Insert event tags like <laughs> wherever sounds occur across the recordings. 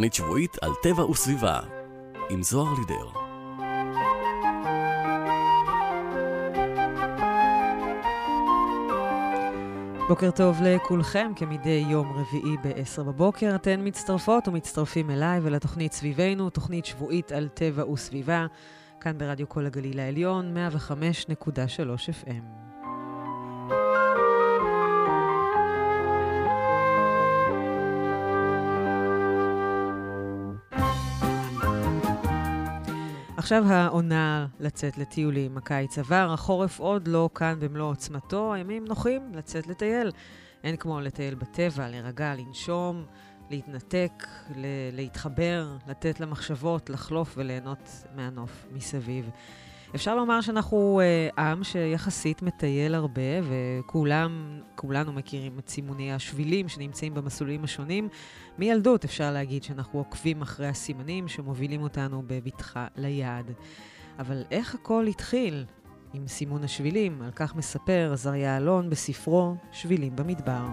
תוכנית שבועית על טבע וסביבה, עם זוהר לידר. בוקר טוב לכולכם, כמדי יום רביעי ב-10 בבוקר. אתן מצטרפות ומצטרפים אליי ולתוכנית סביבנו, תוכנית שבועית על טבע וסביבה, כאן ברדיו כל הגליל העליון, 105.3 FM. עכשיו העונה לצאת לטיולים. הקיץ עבר, החורף עוד לא כאן במלוא עוצמתו, הימים נוחים לצאת לטייל. אין כמו לטייל בטבע, להירגע, לנשום, להתנתק, להתחבר, לתת למחשבות לחלוף וליהנות מהנוף מסביב. אפשר לומר שאנחנו אה, עם שיחסית מטייל הרבה, וכולנו מכירים את סימוני השבילים שנמצאים במסלולים השונים. מילדות אפשר להגיד שאנחנו עוקבים אחרי הסימנים שמובילים אותנו בבטחה ליעד. אבל איך הכל התחיל עם סימון השבילים? על כך מספר עזריה אלון בספרו "שבילים במדבר".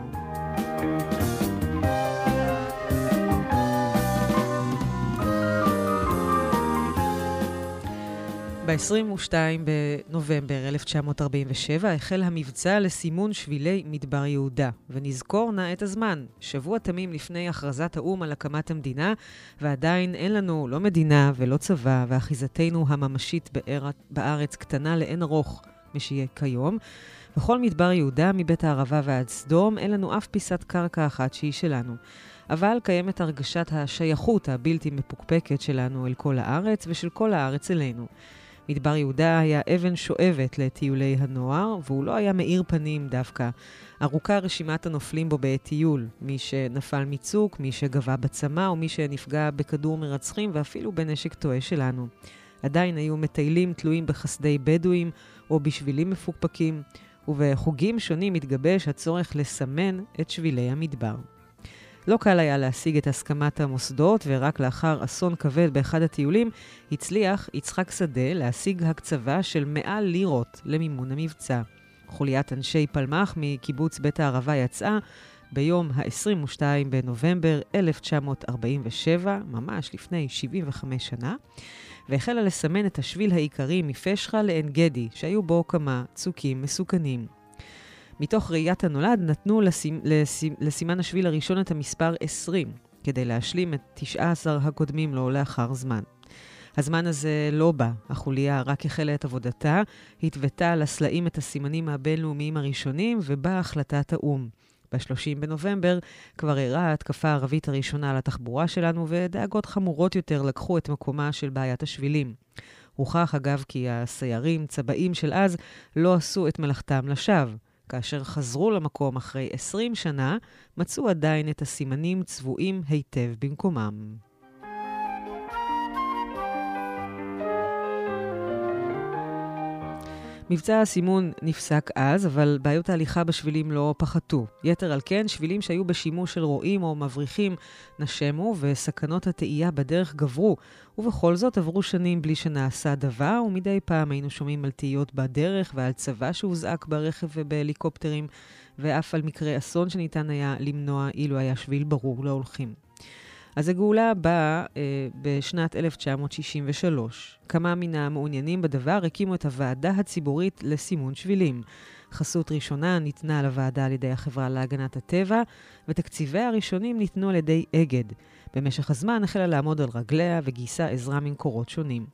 ב-22 בנובמבר 1947 החל המבצע לסימון שבילי מדבר יהודה, ונזכור נא את הזמן, שבוע תמים לפני הכרזת האו"ם על הקמת המדינה, ועדיין אין לנו לא מדינה ולא צבא, ואחיזתנו הממשית בארץ קטנה לאין ארוך משיהיה כיום. בכל מדבר יהודה, מבית הערבה ועד סדום, אין לנו אף פיסת קרקע אחת שהיא שלנו. אבל קיימת הרגשת השייכות הבלתי מפוקפקת שלנו אל כל הארץ, ושל כל הארץ אלינו. מדבר יהודה היה אבן שואבת לטיולי הנוער, והוא לא היה מאיר פנים דווקא. ארוכה רשימת הנופלים בו בעת טיול, מי שנפל מצוק, מי שגבה בצמא, או מי שנפגע בכדור מרצחים, ואפילו בנשק טועה שלנו. עדיין היו מטיילים תלויים בחסדי בדואים, או בשבילים מפוקפקים, ובחוגים שונים התגבש הצורך לסמן את שבילי המדבר. לא קל היה להשיג את הסכמת המוסדות, ורק לאחר אסון כבד באחד הטיולים, הצליח יצחק שדה להשיג הקצבה של 100 לירות למימון המבצע. חוליית אנשי פלמ"ח מקיבוץ בית הערבה יצאה ביום ה-22 בנובמבר 1947, ממש לפני 75 שנה, והחלה לסמן את השביל העיקרי מפשחה לעין גדי, שהיו בו כמה צוקים מסוכנים. מתוך ראיית הנולד נתנו לסימ, לסימ, לסימן השביל הראשון את המספר 20, כדי להשלים את 19 הקודמים לו לאחר זמן. הזמן הזה לא בא, החוליה רק החלה את עבודתה, התוותה על הסלעים את הסימנים הבינלאומיים הראשונים, ובאה החלטת האו"ם. ב-30 בנובמבר כבר אירעה ההתקפה הערבית הראשונה על התחבורה שלנו, ודאגות חמורות יותר לקחו את מקומה של בעיית השבילים. הוכח, אגב, כי הסיירים, צבעים של אז, לא עשו את מלאכתם לשווא. כאשר חזרו למקום אחרי 20 שנה, מצאו עדיין את הסימנים צבועים היטב במקומם. מבצע הסימון נפסק אז, אבל בעיות ההליכה בשבילים לא פחתו. יתר על כן, שבילים שהיו בשימוש של רועים או מבריחים נשמו, וסכנות התאייה בדרך גברו, ובכל זאת עברו שנים בלי שנעשה דבר, ומדי פעם היינו שומעים על תהיות בדרך ועל צבא שהוזעק ברכב ובהליקופטרים, ואף על מקרה אסון שניתן היה למנוע אילו היה שביל ברור להולכים. אז הגאולה באה אה, בשנת 1963. כמה מן המעוניינים בדבר הקימו את הוועדה הציבורית לסימון שבילים. חסות ראשונה ניתנה לוועדה על ידי החברה להגנת הטבע, ותקציבי הראשונים ניתנו על ידי אגד. במשך הזמן החלה לעמוד על רגליה וגייסה עזרה ממקורות שונים.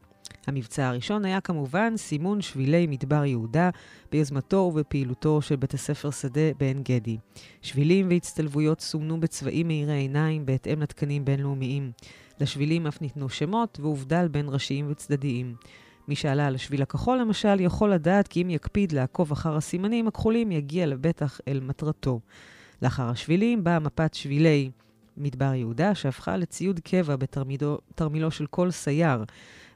המבצע הראשון היה כמובן סימון שבילי מדבר יהודה ביוזמתו ובפעילותו של בית הספר שדה בעין גדי. שבילים והצטלבויות סומנו בצבעים מאירי עיניים בהתאם לתקנים בינלאומיים. לשבילים אף ניתנו שמות והובדל בין ראשיים וצדדיים. מי שעלה על השביל הכחול למשל יכול לדעת כי אם יקפיד לעקוב אחר הסימנים הכחולים יגיע לבטח אל מטרתו. לאחר השבילים באה מפת שבילי מדבר יהודה שהפכה לציוד קבע בתרמילו של כל סייר.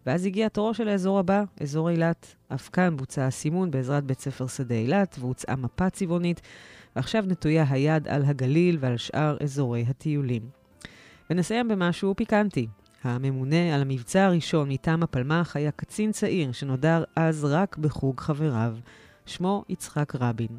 ואז הגיע תורו של האזור הבא, אזור אילת. אף כאן בוצע הסימון בעזרת בית ספר שדה אילת, והוצאה מפה צבעונית, ועכשיו נטויה היד על הגליל ועל שאר אזורי הטיולים. ונסיים במשהו פיקנטי. הממונה על המבצע הראשון מטעם הפלמ"ח היה קצין צעיר שנודר אז רק בחוג חבריו. שמו יצחק רבין.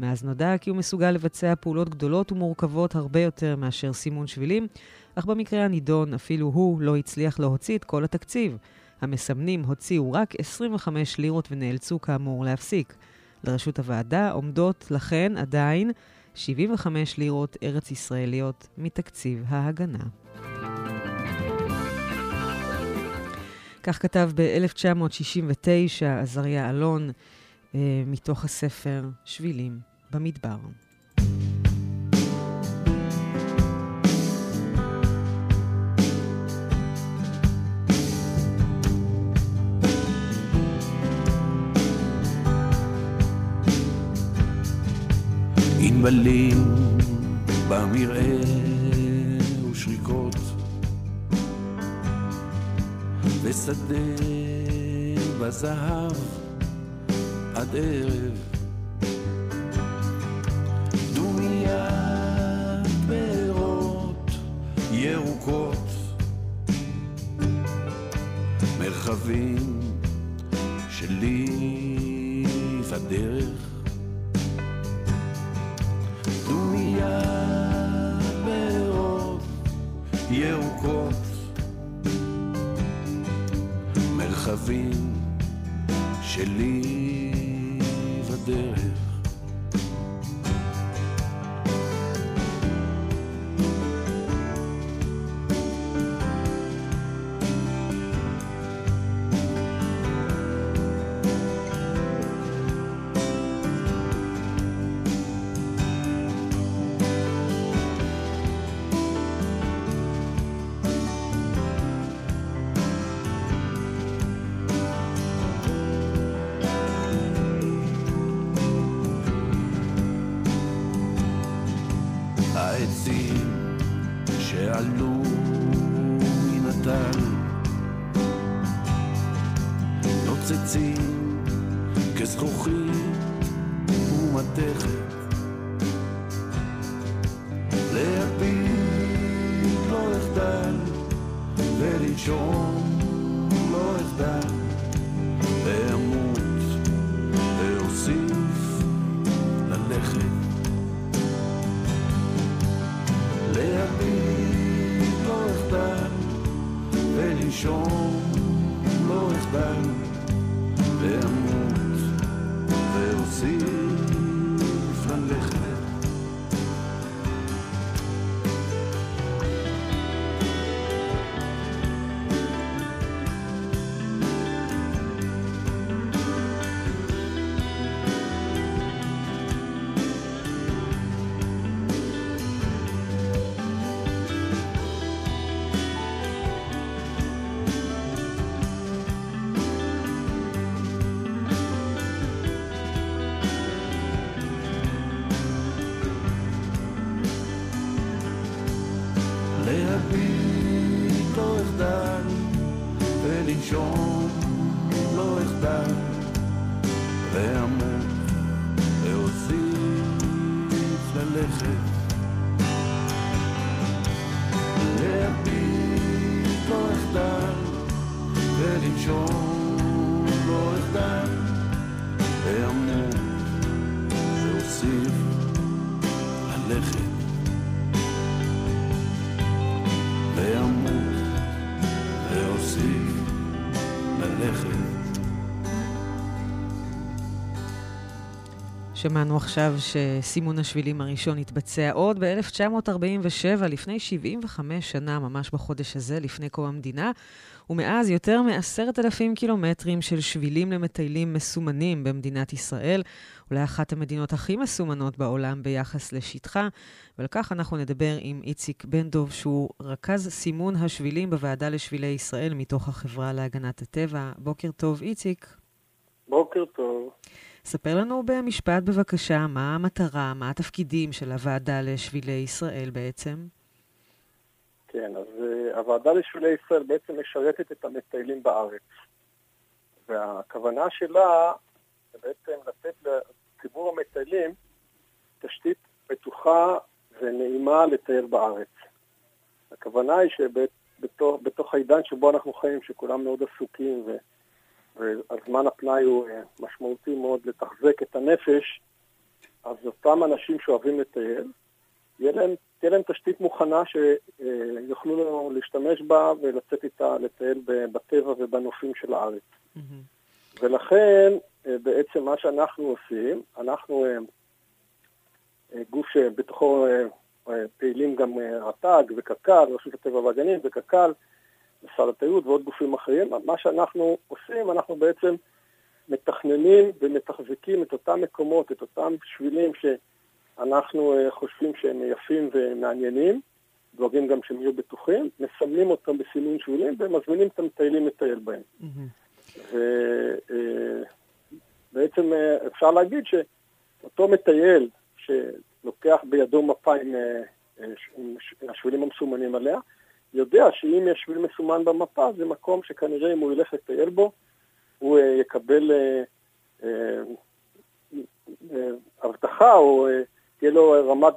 מאז נודע כי הוא מסוגל לבצע פעולות גדולות ומורכבות הרבה יותר מאשר סימון שבילים, אך במקרה הנידון אפילו הוא לא הצליח להוציא את כל התקציב. המסמנים הוציאו רק 25 לירות ונאלצו כאמור להפסיק. לרשות הוועדה עומדות לכן עדיין 75 לירות ארץ ישראליות מתקציב ההגנה. כך כתב ב-1969 עזריה אלון אה, מתוך הספר שבילים במדבר. נמלים במרעה ושריקות. ושדה בזהב עד ערב. דומיית בארות ירוקות. מרחבים שלי בדרך ירוקות, מרחבים שלי בדרך. העצים שעלו מנטל נוצצים כזכוכית ומתכת. שמענו עכשיו שסימון השבילים הראשון התבצע עוד ב-1947, לפני 75 שנה, ממש בחודש הזה, לפני קום המדינה, ומאז יותר מעשרת אלפים קילומטרים של שבילים למטיילים מסומנים במדינת ישראל, אולי אחת המדינות הכי מסומנות בעולם ביחס לשטחה, ועל כך אנחנו נדבר עם איציק בן דוב, שהוא רכז סימון השבילים בוועדה לשבילי ישראל מתוך החברה להגנת הטבע. בוקר טוב, איציק. בוקר טוב. ספר לנו במשפט בבקשה מה המטרה, מה התפקידים של הוועדה לשבילי ישראל בעצם. כן, אז uh, הוועדה לשבילי ישראל בעצם משרתת את המטיילים בארץ. והכוונה שלה זה בעצם לתת לציבור המטיילים תשתית בטוחה ונעימה לטייל בארץ. הכוונה היא שבתוך העידן שבו אנחנו חיים, שכולם מאוד עסוקים ו... והזמן הפנאי הוא אה, משמעותי מאוד לתחזק את הנפש, אז אותם אנשים שאוהבים לטייל, להם, תהיה להם תשתית מוכנה שיוכלו להשתמש בה ולצאת איתה לטייל בטבע ובנופים של הארץ. Mm-hmm. ולכן אה, בעצם מה שאנחנו עושים, אנחנו אה, אה, גוף שבתוכו פעילים גם רט"ג וקק"ל, רשות הטבע והגנים וקק"ל, משרד התיירות ועוד גופים אחרים. מה שאנחנו עושים, אנחנו בעצם מתכננים ומתחזקים את אותם מקומות, את אותם שבילים שאנחנו חושבים שהם יפים ומעניינים, דואגים גם שהם יהיו בטוחים, מסמנים אותם בסימון שבילים ומזמינים את המטיילים לטייל בהם. Mm-hmm. בעצם אה, אפשר להגיד שאותו מטייל שלוקח בידו מפה עם, אה, אה, עם השבילים המסומנים עליה, יודע שאם יש שביל מסומן במפה, זה מקום שכנראה אם הוא ילך לטייל בו, הוא יקבל הבטחה או תהיה לו רמת,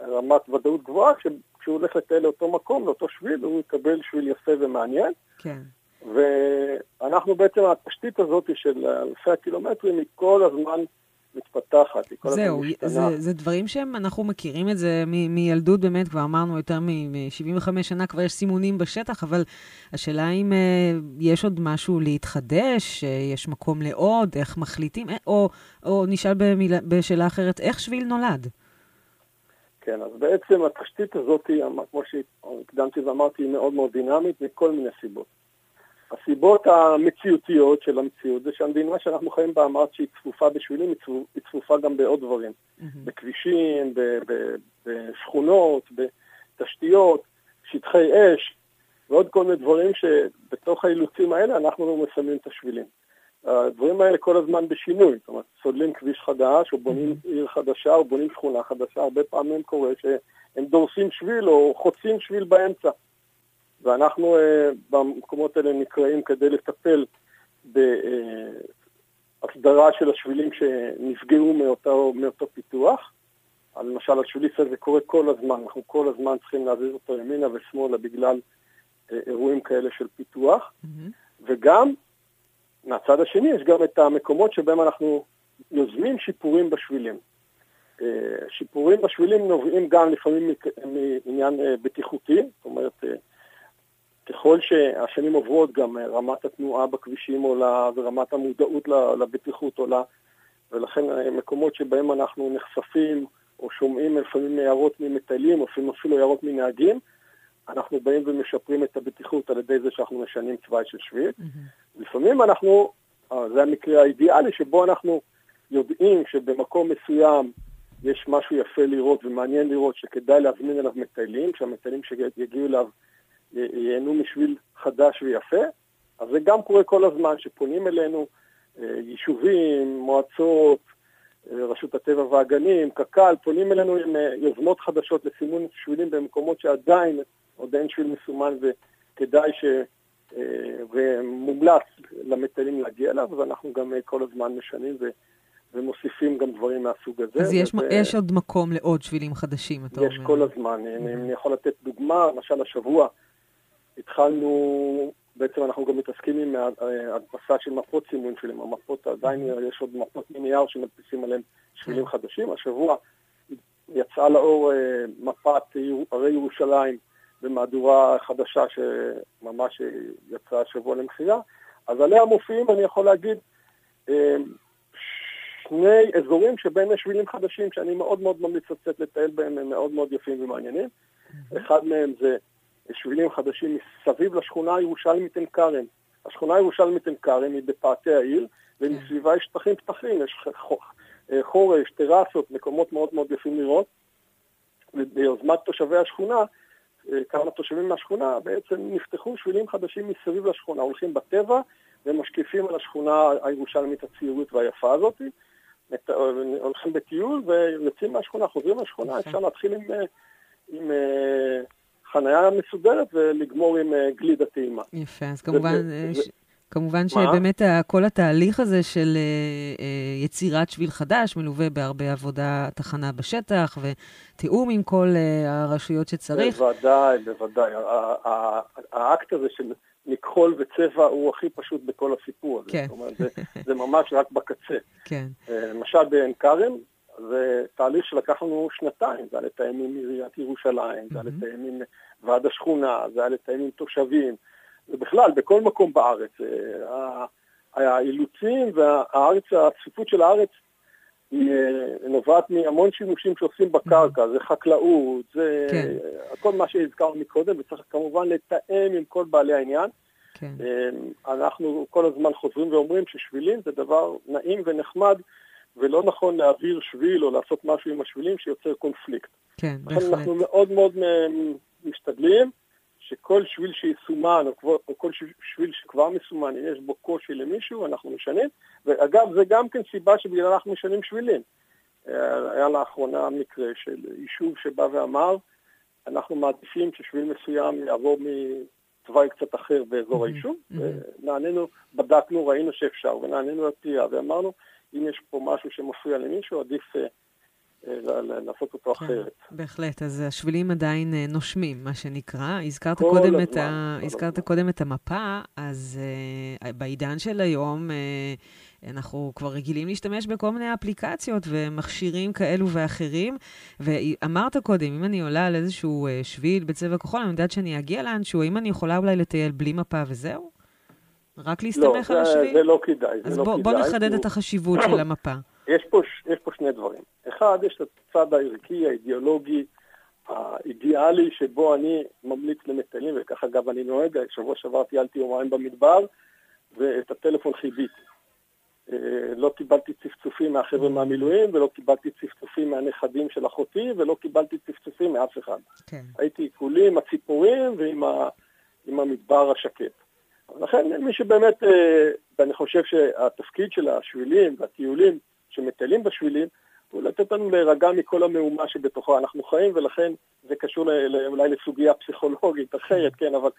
רמת ודאות גבוהה, כשהוא הולך לטייל לאותו מקום, לאותו שביל, הוא יקבל שביל יפה ומעניין. כן. ואנחנו בעצם, התשתית הזאת של אלפי הקילומטרים היא כל הזמן מתפתחת, היא כל זהו, הזמן משתנה. זה, זה דברים שהם, אנחנו מכירים את זה מ- מילדות באמת, כבר אמרנו יותר מ-75 שנה, כבר יש סימונים בשטח, אבל השאלה אם uh, יש עוד משהו להתחדש, uh, יש מקום לעוד, איך מחליטים, אה, או, או נשאל במילה, בשאלה אחרת, איך שביל נולד? כן, אז בעצם התשתית הזאת, כמו שהקדמתי ואמרתי, היא מאוד מאוד דינמית מכל מיני סיבות. הסיבות המציאותיות של המציאות זה שהמדינה שאנחנו חיים בה, אמרת שהיא צפופה בשבילים, היא צפופה גם בעוד דברים. Mm-hmm. בכבישים, בשכונות, בתשתיות, שטחי אש, ועוד כל מיני דברים שבתוך האילוצים האלה אנחנו לא מסיימים את השבילים. הדברים האלה כל הזמן בשינוי, זאת אומרת, סוללים כביש חדש, או בונים mm-hmm. עיר חדשה, או בונים שכונה חדשה, הרבה פעמים קורה שהם דורסים שביל או חוצים שביל באמצע. ואנחנו uh, במקומות האלה נקראים כדי לטפל בהסדרה של השבילים שנפגעו מאותו, מאותו פיתוח. למשל, השבילי הזה קורה כל הזמן, אנחנו כל הזמן צריכים להזיז אותו ימינה ושמאלה בגלל uh, אירועים כאלה של פיתוח. Mm-hmm. וגם, מהצד השני, יש גם את המקומות שבהם אנחנו יוזמים שיפורים בשבילים. Uh, שיפורים בשבילים נובעים גם לפעמים מעניין בטיחותי, זאת אומרת, ככל שהשנים עוברות גם אה, רמת התנועה בכבישים עולה ורמת המודעות לבטיחות עולה ולכן אה, מקומות שבהם אנחנו נחשפים או שומעים לפעמים הערות ממטיילים, או אפילו הערות מנהגים, אנחנו באים ומשפרים את הבטיחות על ידי זה שאנחנו משנים תוואי של שביל. Mm-hmm. לפעמים אנחנו, אה, זה המקרה האידיאלי שבו אנחנו יודעים שבמקום מסוים יש משהו יפה לראות ומעניין לראות שכדאי להזמין אליו מטיילים, שהמטיילים שיגיעו אליו ייהנו משביל חדש ויפה, אז זה גם קורה כל הזמן, שפונים אלינו אה, יישובים, מועצות, אה, רשות הטבע והגנים, קק"ל, פונים אלינו עם אה, יוזמות חדשות לסימון שבילים במקומות שעדיין עוד אין שביל מסומן וכדאי ש... ומומלץ למטיילים להגיע אליו, אז אנחנו גם כל הזמן משנים ו... ומוסיפים גם דברים מהסוג הזה. אז יש, וזה... יש עוד מקום לעוד שבילים חדשים, אתה יש אומר. יש כל הזמן. Mm-hmm. אני יכול לתת דוגמה, למשל השבוע התחלנו, בעצם אנחנו גם מתעסקים עם הדפסה של מפות סימון שלי, המפות עדיין יש עוד מפות מנייר שמדפיסים עליהן שבילים כן. חדשים. השבוע יצאה לאור אה, מפת ערי ירושלים במהדורה חדשה שממש יצאה השבוע למכירה, אז עליה מופיעים, אני יכול להגיד, אה, שני אזורים שבהם יש שבילים חדשים שאני מאוד מאוד ממליץ לצאת לטייל בהם, הם מאוד מאוד יפים ומעניינים. אחד מהם זה שבילים חדשים מסביב לשכונה הירושלמית עין כרם. השכונה הירושלמית עין כרם היא בפאתי העיר, ומסביבה יש שטחים פתחים, יש אה, חורש, טרסות, מקומות מאוד מאוד יפים לראות. וביוזמת תושבי השכונה, אה, כמה תושבים מהשכונה, בעצם נפתחו שבילים חדשים מסביב לשכונה, הולכים בטבע ומשקיפים על השכונה הירושלמית הציורית והיפה הזאת. הולכים בטיול ויוצאים מהשכונה, חוזרים מהשכונה, אפשר להתחיל עם, אה, עם חניה מסודרת ולגמור עם אה, גלידה טעימה. יפה, אז כמובן... אה, ש... כמובן שבאמת כל התהליך הזה של יצירת שביל חדש מלווה בהרבה עבודה, תחנה בשטח ותיאום עם כל הרשויות שצריך. בוודאי, בוודאי. האקט הזה של מכחול וצבע הוא הכי פשוט בכל הסיפור הזה. כן. זאת אומרת, זה, זה ממש רק בקצה. <laughs> כן. למשל בעין כרם, זה תהליך שלקח לנו שנתיים, זה היה לתאם עם עיריית ירושלים, זה היה לתאם עם ועד השכונה, זה היה לתאם עם תושבים, ובכלל, בכל מקום בארץ. אה, האילוצים והארץ, הצפיפות של הארץ היא אה, נובעת מהמון שימושים שעושים בקרקע, זה חקלאות, זה כן. כל מה שהזכרנו מקודם, וצריך כמובן לתאם עם כל בעלי העניין. כן. אה, אנחנו כל הזמן חוזרים ואומרים ששבילים זה דבר נעים ונחמד, ולא נכון להעביר שביל או לעשות משהו עם השבילים שיוצר קונפליקט. כן, בהחלט. לכן אנחנו מאוד מאוד משתדלים שכל שביל שיסומן, או, או כל שביל שכבר מסומן, אם יש בו קושי למישהו, אנחנו משנים. ואגב, זה גם כן סיבה שבגלל אנחנו משנים שבילים. אה, היה לאחרונה מקרה של יישוב שבא ואמר, אנחנו מעדיפים ששביל מסוים יעבור מתוואי קצת אחר באזור היישוב. ונענינו, בדקנו, ראינו שאפשר, ונענינו לפריעה, ואמרנו, אם יש פה משהו שמפריע למישהו, עדיף אה, לעשות אותו כן, אחרת. בהחלט, אז השבילים עדיין אה, נושמים, מה שנקרא. הזכרת, קודם הזמן, את, ה... הזכרת קודם את המפה, אז uh, בעידן של היום uh, אנחנו כבר רגילים להשתמש בכל מיני אפליקציות ומכשירים כאלו ואחרים. ואמרת קודם, אם אני עולה על איזשהו uh, שביל בצבע כחול, אני יודעת שאני אגיע לאנשהו, האם אני יכולה אולי לטייל בלי מפה וזהו? רק להסתמך לא, על השביל? לא, זה לא כדאי. אז לא בוא, בוא נחדד הוא... את החשיבות של <coughs> המפה. יש פה, יש פה שני דברים. אחד, יש את הצד הערכי, האידיאולוגי, האידיאלי, שבו אני ממליץ למטיילים, וככה אגב אני נוהג, שבוע שעבר טיילתי יומיים במדבר, ואת הטלפון חיביתי. אה, לא קיבלתי צפצופים מהחבר'ה מהמילואים, ולא קיבלתי צפצופים מהנכדים של אחותי, ולא קיבלתי צפצופים מאף אחד. כן. הייתי כולי עם הציפורים ועם ה, עם המדבר השקט. לכן מי שבאמת, אה, ואני חושב שהתפקיד של השבילים והטיולים שמטיילים בשבילים, הוא לתת לנו להירגע מכל המהומה שבתוכו אנחנו חיים, ולכן זה קשור אולי לסוגיה פסיכולוגית אחרת, כן, אבל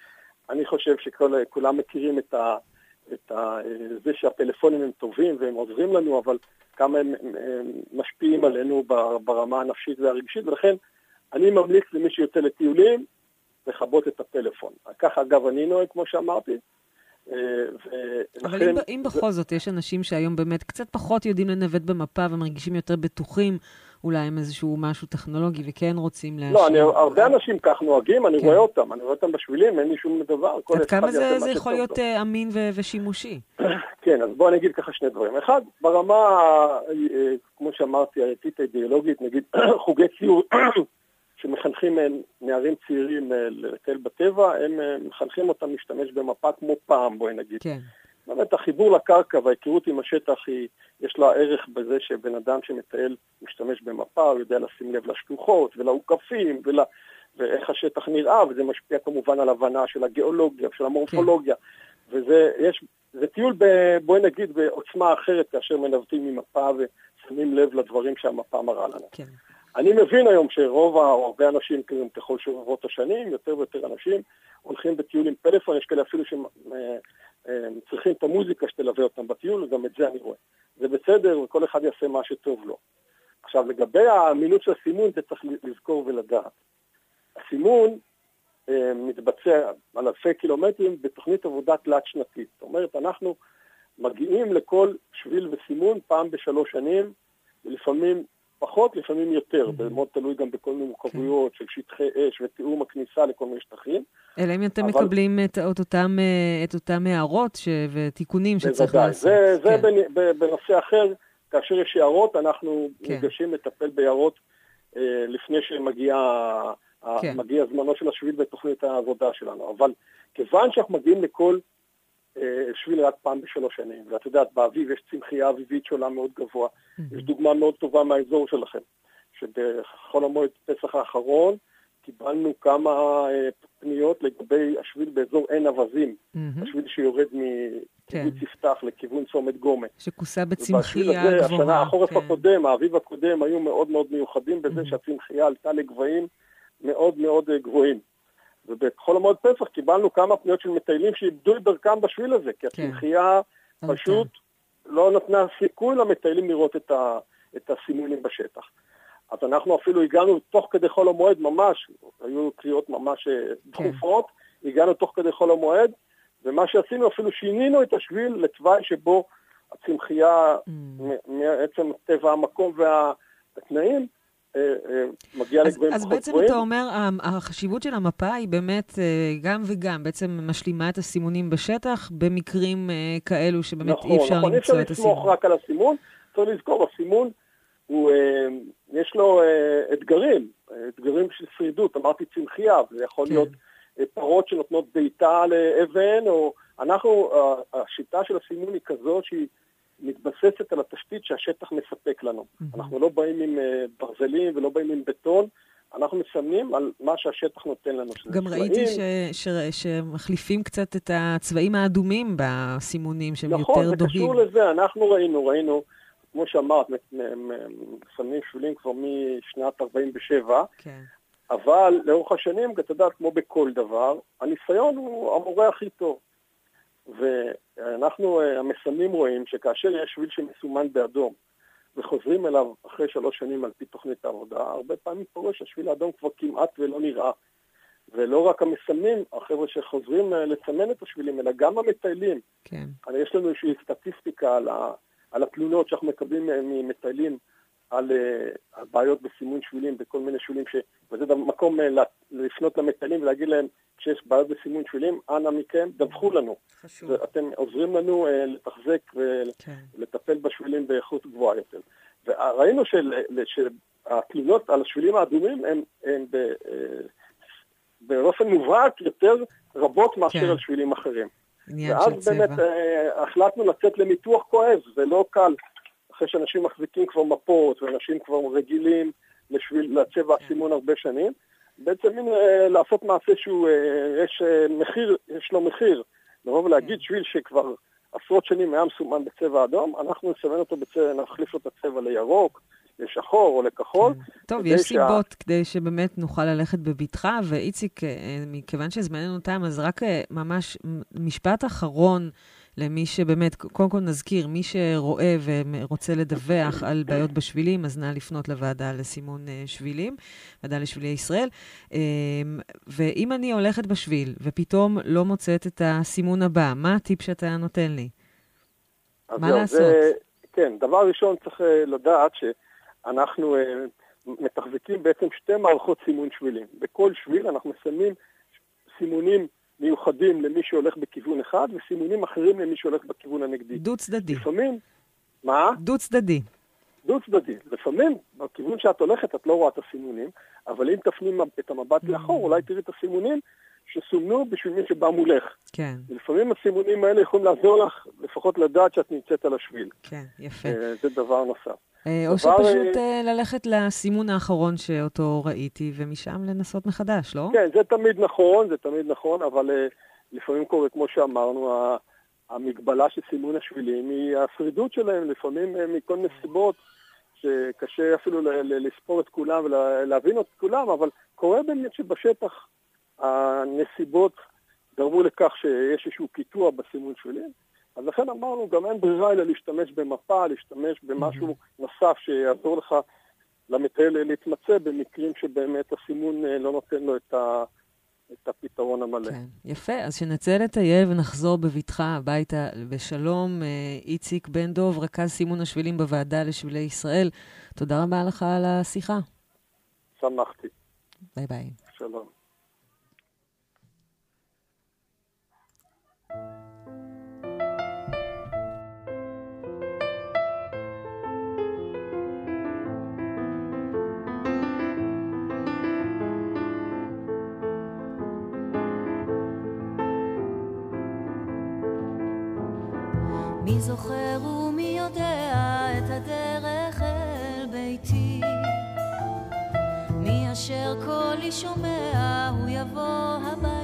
אני חושב שכולם מכירים את, ה, את ה, זה שהפלאפונים הם טובים והם עוזרים לנו, אבל כמה הם, הם משפיעים עלינו ברמה הנפשית והרגשית, ולכן אני ממליץ למי שיוצא לטיולים, לכבות את הפלאפון. ככה אגב אני נוהג, כמו שאמרתי, אבל אם, אם בכל זאת יש אנשים שהיום באמת קצת פחות יודעים לנווט במפה ומרגישים יותר בטוחים, אולי עם איזשהו משהו טכנולוגי וכן רוצים להשאיר. לא, אני, הרבה אנשים כך נוהגים, אני כן. רואה אותם, אני רואה אותם בשבילים, אין לי שום דבר. עד כמה זה, זה יכול להיות uh, אמין ו- ושימושי? <coughs> כן, אז בואו אני אגיד ככה שני דברים. אחד, ברמה, אה, כמו שאמרתי, האתית האידיאולוגית, נגיד <coughs> חוגי ציור שמחנכים נערים צעירים אה, לטייל בטבע, הם אה, מחנכים אותם להשתמש במפה כמו פעם, בואי נגיד. כן. באמת החיבור לקרקע וההיכרות עם השטח, היא, יש לה ערך בזה שבן אדם שמטייל משתמש במפה, הוא יודע לשים לב לשלוחות ולעוקפים ול, ואיך השטח נראה, וזה משפיע כמובן על הבנה של הגיאולוגיה, של המורפולוגיה. כן. וזה יש, זה טיול, ב, בואי נגיד, בעוצמה אחרת כאשר מנווטים ממפה ושמים לב לדברים שהמפה מראה לנו. כן. אני מבין היום שרוב, או הרבה אנשים, ככל שעוברות השנים, יותר ויותר אנשים הולכים בטיול עם פלאפון, יש כאלה אפילו שצריכים את המוזיקה שתלווה אותם בטיול, וגם את זה אני רואה. זה בסדר, וכל אחד יעשה מה שטוב לו. עכשיו, לגבי האמינות של הסימון, זה צריך לזכור ולדעת. הסימון אה, מתבצע על אלפי קילומטרים בתוכנית עבודה תלת-שנתית. זאת אומרת, אנחנו מגיעים לכל שביל וסימון פעם בשלוש שנים, ולפעמים פחות, לפעמים יותר, זה מאוד תלוי גם בכל מיני מורכבויות של שטחי אש ותיאום הכניסה לכל מיני שטחים. אלא אם אתם אבל... מקבלים את, את, אותם, אה, את אותם הערות ש... ותיקונים שצריך לעשות. זה, זה כן. בנושא אחר, כאשר יש הערות, אנחנו כן. ניגשים לטפל בהערות אה, לפני שמגיע כן. זמנו של השביל בתוכנית העבודה שלנו. אבל כיוון שאנחנו מגיעים לכל שביל רק פעם בשלוש שנים. ואת יודעת, באביב יש צמחייה אביבית שעולה מאוד גבוה. יש דוגמה מאוד טובה מהאזור שלכם, שבחול המועד פסח האחרון קיבלנו כמה אה, פניות לגבי השביל באזור עין אווזים, השביל שיורד מקיבוץ כן. יפתח לכיוון צומת גומה. שכוסה בצמחייה גבוהה. השנה, החורף כן. הקודם, האביב הקודם, היו מאוד מאוד מיוחדים בזה שהצמחייה עלתה לגבהים מאוד מאוד אה, גבוהים. ובחול המועד פסח קיבלנו כמה פניות של מטיילים שאיבדו את דרכם בשביל הזה, כי כן. הצמחייה פשוט לא נתנה סיכוי למטיילים לראות את, ה, את הסימונים בשטח. אז אנחנו אפילו הגענו תוך כדי חול המועד ממש, היו קריאות ממש אה, כן. דחופות, הגענו תוך כדי חול המועד, ומה שעשינו אפילו שינינו את השביל לתוואי שבו הצמחייה, mm. מעצם טבע המקום וה... אה, אה, מגיע אז, לגבוהים אז פחות בעצם גבוהים. אתה אומר, החשיבות של המפה היא באמת אה, גם וגם, בעצם משלימה את הסימונים בשטח במקרים כאלו שבאמת נכון, אי אפשר נכון, אי אפשר למצוא את לסמוך הסימון. רק על הסימון, צריך לזכור, הסימון, הוא, יש לו אתגרים, אתגרים של שרידות, אמרתי צמחייה, זה יכול כן. להיות פרות שנותנות בעיטה לאבן, או אנחנו, השיטה של הסימון היא כזו שהיא מתבססת על התשתית שהשטח מספק לנו. מהמם. אנחנו לא באים עם אה, ברזלים ולא באים עם בטון, אנחנו מסמנים על מה שהשטח נותן לנו. גם ראיתי צבעים, ש, ש, שמחליפים קצת את הצבעים האדומים בסימונים, שהם נכון, יותר זה דוהים. קשור לזה, אנחנו ראינו, ראינו, כמו שאמרת, מסמנים שבילים כבר משנת 47, כן, אבל לאורך השנים, אתה יודע, כמו בכל דבר, הניסיון הוא המורה הכי טוב. ואנחנו, אה, המסמנים רואים שכאשר יש שביל שמסומן באדום, וחוזרים אליו אחרי שלוש שנים על פי תוכנית העבודה, הרבה פעמים קורה שהשביל האדום כבר כמעט ולא נראה. ולא רק המסמנים, החבר'ה שחוזרים אה, לסמן את השבילים, אלא גם המטיילים. כן. יש לנו איזושהי סטטיסטיקה על, ה, על התלונות שאנחנו מקבלים אה, ממטיילים על, אה, על בעיות בסימון שבילים, בכל מיני שבילים, ש... וזה גם מקום אה, לפנות למטיילים ולהגיד להם, כשיש בעיות בסימון שבילים, אנא מכם, דווחו לנו. חשוב. אתם עוזרים לנו אה, לתחזק כן. ולטפל בשבילים באיכות גבוהה יותר. וראינו של, שהתלונות על השבילים האדומים הן, הן ב, אה, באופן מובהק יותר רבות מאשר כן. על שבילים אחרים. ואז. באמת אה, החלטנו לצאת לניתוח כואב, זה לא קל. אחרי שאנשים מחזיקים כבר מפות, ואנשים כבר רגילים לשביל, לצבע כן. הסימון הרבה שנים, בעצם מין אה, לעשות מעשה שהוא, אה, יש אה, מחיר, יש לו מחיר. לבוא כן. ולהגיד שביל שכבר עשרות שנים היה מסומן בצבע אדום, אנחנו נסמן אותו בצבע, נחליף לו את הצבע לירוק, לשחור או לכחול. טוב, כדי יש שה- סיבות כדי שבאמת נוכל ללכת בבטחה, ואיציק, אה, מכיוון שזמננו תם, אז רק אה, ממש משפט אחרון למי שבאמת, קודם כל נזכיר, מי שרואה ורוצה לדווח על בעיות בשבילים, אז נא לפנות לוועדה לסימון אה, שבילים, ועדה לשבילי ישראל. אה, ואם אני הולכת בשביל ופתאום לא מוצאת את הסימון הבא, מה הטיפ שאתה נותן לי? מה לעשות? זה, כן, דבר ראשון צריך אה, לדעת שאנחנו אה, מתחזקים בעצם שתי מערכות סימון שבילים. בכל שביל אנחנו מסמנים סימונים מיוחדים למי שהולך בכיוון אחד, וסימונים אחרים למי שהולך בכיוון הנגדי. דו-צדדי. לפעמים, מה? דו-צדדי. דו צדדי. לפעמים, בכיוון שאת הולכת את לא רואה את הסימונים, אבל אם תפני את המבט לאחור, אולי תראי את הסימונים שסומנו בשביל מי שבא מולך. כן, ולפעמים הסימונים האלה יכולים לעזור לך לפחות לדעת שאת נמצאת על השביל. כן, יפה. אה, זה דבר נוסף. אה, או דבר, שפשוט אה, ללכת לסימון האחרון שאותו ראיתי, ומשם לנסות מחדש, לא? כן, זה תמיד נכון, זה תמיד נכון, אבל לפעמים קורה, כמו שאמרנו, המגבלה של סימון השבילים היא השרידות שלהם, לפעמים מכל מיני סיבות שקשה אפילו לספור את כולם ולהבין את כולם, אבל קורה באמת שבשטח הנסיבות גרמו לכך שיש איזשהו קיטוע בסימון שבילים, אז לכן אמרנו, גם אין ברירה אלא להשתמש במפה, להשתמש במשהו נוסף שיעזור לך למטייל להתמצא במקרים שבאמת הסימון אה, לא נותן לו את, ה, את הפתרון המלא. כן, יפה. אז שנצא לטייל ונחזור בבטחה הביתה בשלום. אה, איציק בן דוב, רכז סימון השבילים בוועדה לשבילי ישראל, תודה רבה לך על השיחה. שמחתי. ביי ביי. שלום. מי זוכר ומי יודע את הדרך אל ביתי? מי אשר קולי שומע, הוא יבוא הביתה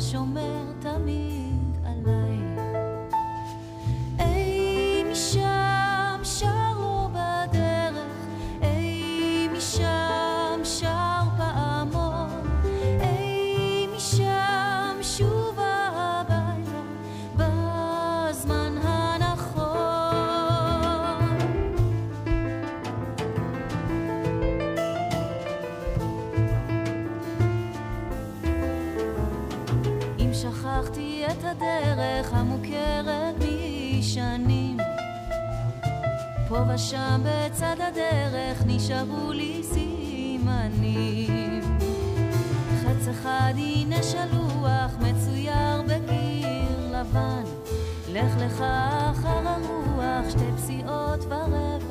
胸。פה ושם בצד הדרך נשארו לי סימנים. חץ אחד הנה שלוח מצויר בקיר לבן. לך לך אחר הרוח שתי פסיעות ורבע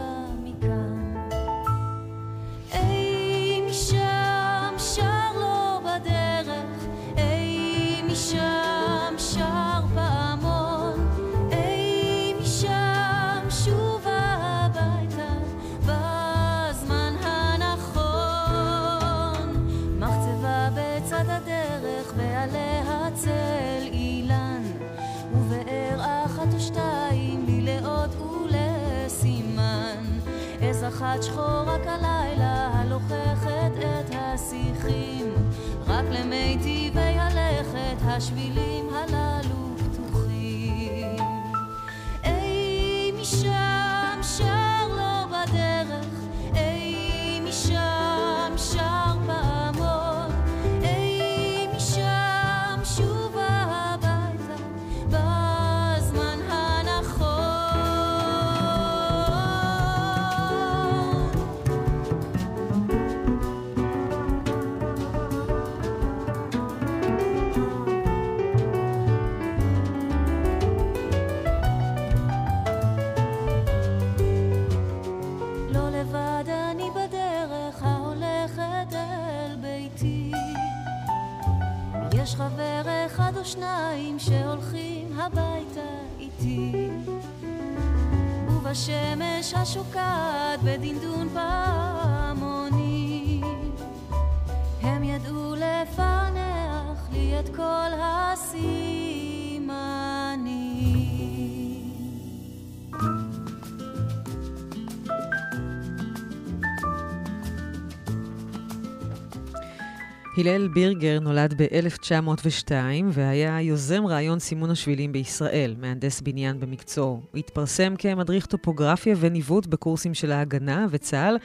Nashville. הלל בירגר נולד ב-1902 והיה יוזם רעיון סימון השבילים בישראל, מהנדס בניין במקצועו. הוא התפרסם כמדריך טופוגרפיה וניווט בקורסים של ההגנה וצה"ל,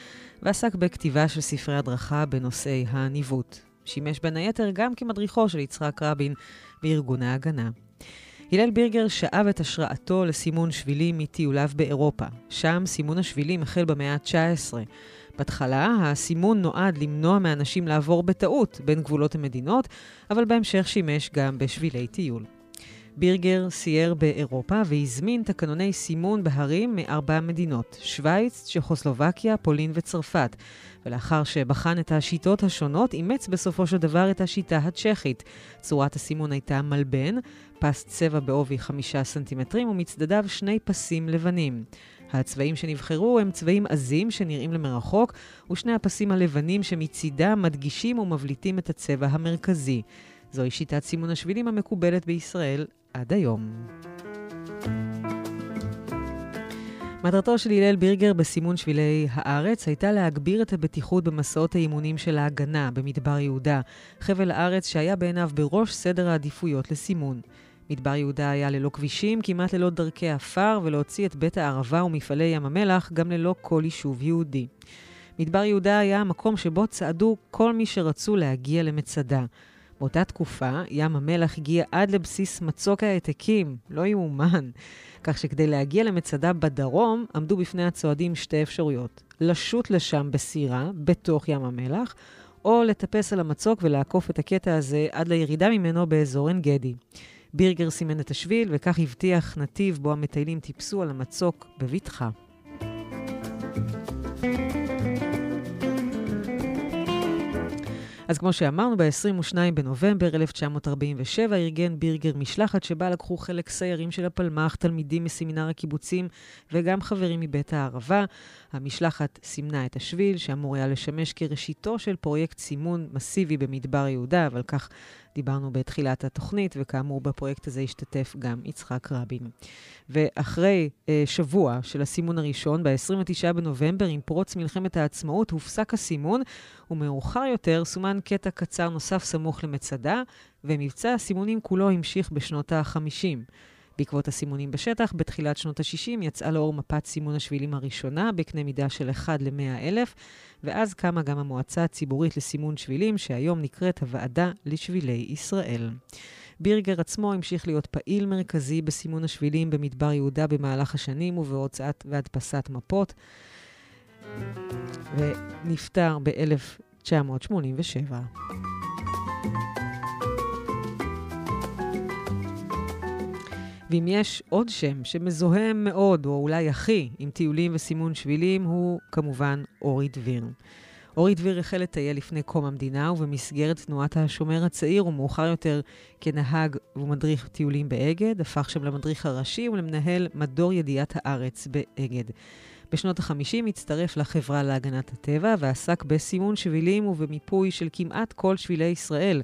ועסק בכתיבה של ספרי הדרכה בנושאי הניווט. שימש בין היתר גם כמדריכו של יצחק רבין בארגון ההגנה. הלל בירגר שאב את השראתו לסימון שבילים מטיוליו באירופה. שם סימון השבילים החל במאה ה-19. בהתחלה הסימון נועד למנוע מאנשים לעבור בטעות בין גבולות המדינות, אבל בהמשך שימש גם בשבילי טיול. בירגר סייר באירופה והזמין תקנוני סימון בהרים מארבע מדינות, שווייץ, צ'כוסלובקיה, פולין וצרפת. ולאחר שבחן את השיטות השונות, אימץ בסופו של דבר את השיטה הצ'כית. צורת הסימון הייתה מלבן, פס צבע בעובי חמישה סנטימטרים ומצדדיו שני פסים לבנים. הצבעים שנבחרו הם צבעים עזים שנראים למרחוק, ושני הפסים הלבנים שמצידם מדגישים ומבליטים את הצבע המרכזי. זוהי שיטת סימון השבילים המקובלת בישראל עד היום. מטרתו של הלל בירגר בסימון שבילי הארץ הייתה להגביר את הבטיחות במסעות האימונים של ההגנה במדבר יהודה, חבל הארץ שהיה בעיניו בראש סדר העדיפויות לסימון. מדבר יהודה היה ללא כבישים, כמעט ללא דרכי עפר, ולהוציא את בית הערבה ומפעלי ים המלח גם ללא כל יישוב יהודי. מדבר יהודה היה המקום שבו צעדו כל מי שרצו להגיע למצדה. באותה תקופה, ים המלח הגיע עד לבסיס מצוק העתקים, לא יאומן. כך שכדי להגיע למצדה בדרום, עמדו בפני הצועדים שתי אפשרויות. לשוט לשם בסירה, בתוך ים המלח, או לטפס על המצוק ולעקוף את הקטע הזה עד לירידה ממנו באזור עין גדי. בירגר סימן את השביל, וכך הבטיח נתיב בו המטיילים טיפסו על המצוק בבטחה. אז כמו שאמרנו, ב-22 בנובמבר 1947 ארגן בירגר משלחת שבה לקחו חלק סיירים של הפלמ"ח, תלמידים מסמינר הקיבוצים וגם חברים מבית הערבה. המשלחת סימנה את השביל, שאמור היה לשמש כראשיתו של פרויקט סימון מסיבי במדבר יהודה, אבל כך דיברנו בתחילת התוכנית, וכאמור בפרויקט הזה השתתף גם יצחק רבין. ואחרי אה, שבוע של הסימון הראשון, ב-29 בנובמבר, עם פרוץ מלחמת העצמאות, הופסק הסימון, ומאוחר יותר סומן קטע קצר נוסף סמוך למצדה, ומבצע הסימונים כולו המשיך בשנות ה-50. בעקבות הסימונים בשטח, בתחילת שנות ה-60 יצאה לאור מפת סימון השבילים הראשונה בקנה מידה של 1 ל-100 אלף, ואז קמה גם המועצה הציבורית לסימון שבילים, שהיום נקראת הוועדה לשבילי ישראל. בירגר עצמו המשיך להיות פעיל מרכזי בסימון השבילים במדבר יהודה במהלך השנים ובהוצאת והדפסת מפות, ונפטר ב-1987. ואם יש עוד שם שמזוהם מאוד, או אולי הכי, עם טיולים וסימון שבילים, הוא כמובן אורי דביר. אורי דביר החל לטייל לפני קום המדינה, ובמסגרת תנועת השומר הצעיר, ומאוחר יותר כנהג ומדריך טיולים באגד, הפך שם למדריך הראשי ולמנהל מדור ידיעת הארץ באגד. בשנות ה-50 הצטרף לחברה להגנת הטבע ועסק בסימון שבילים ובמיפוי של כמעט כל שבילי ישראל,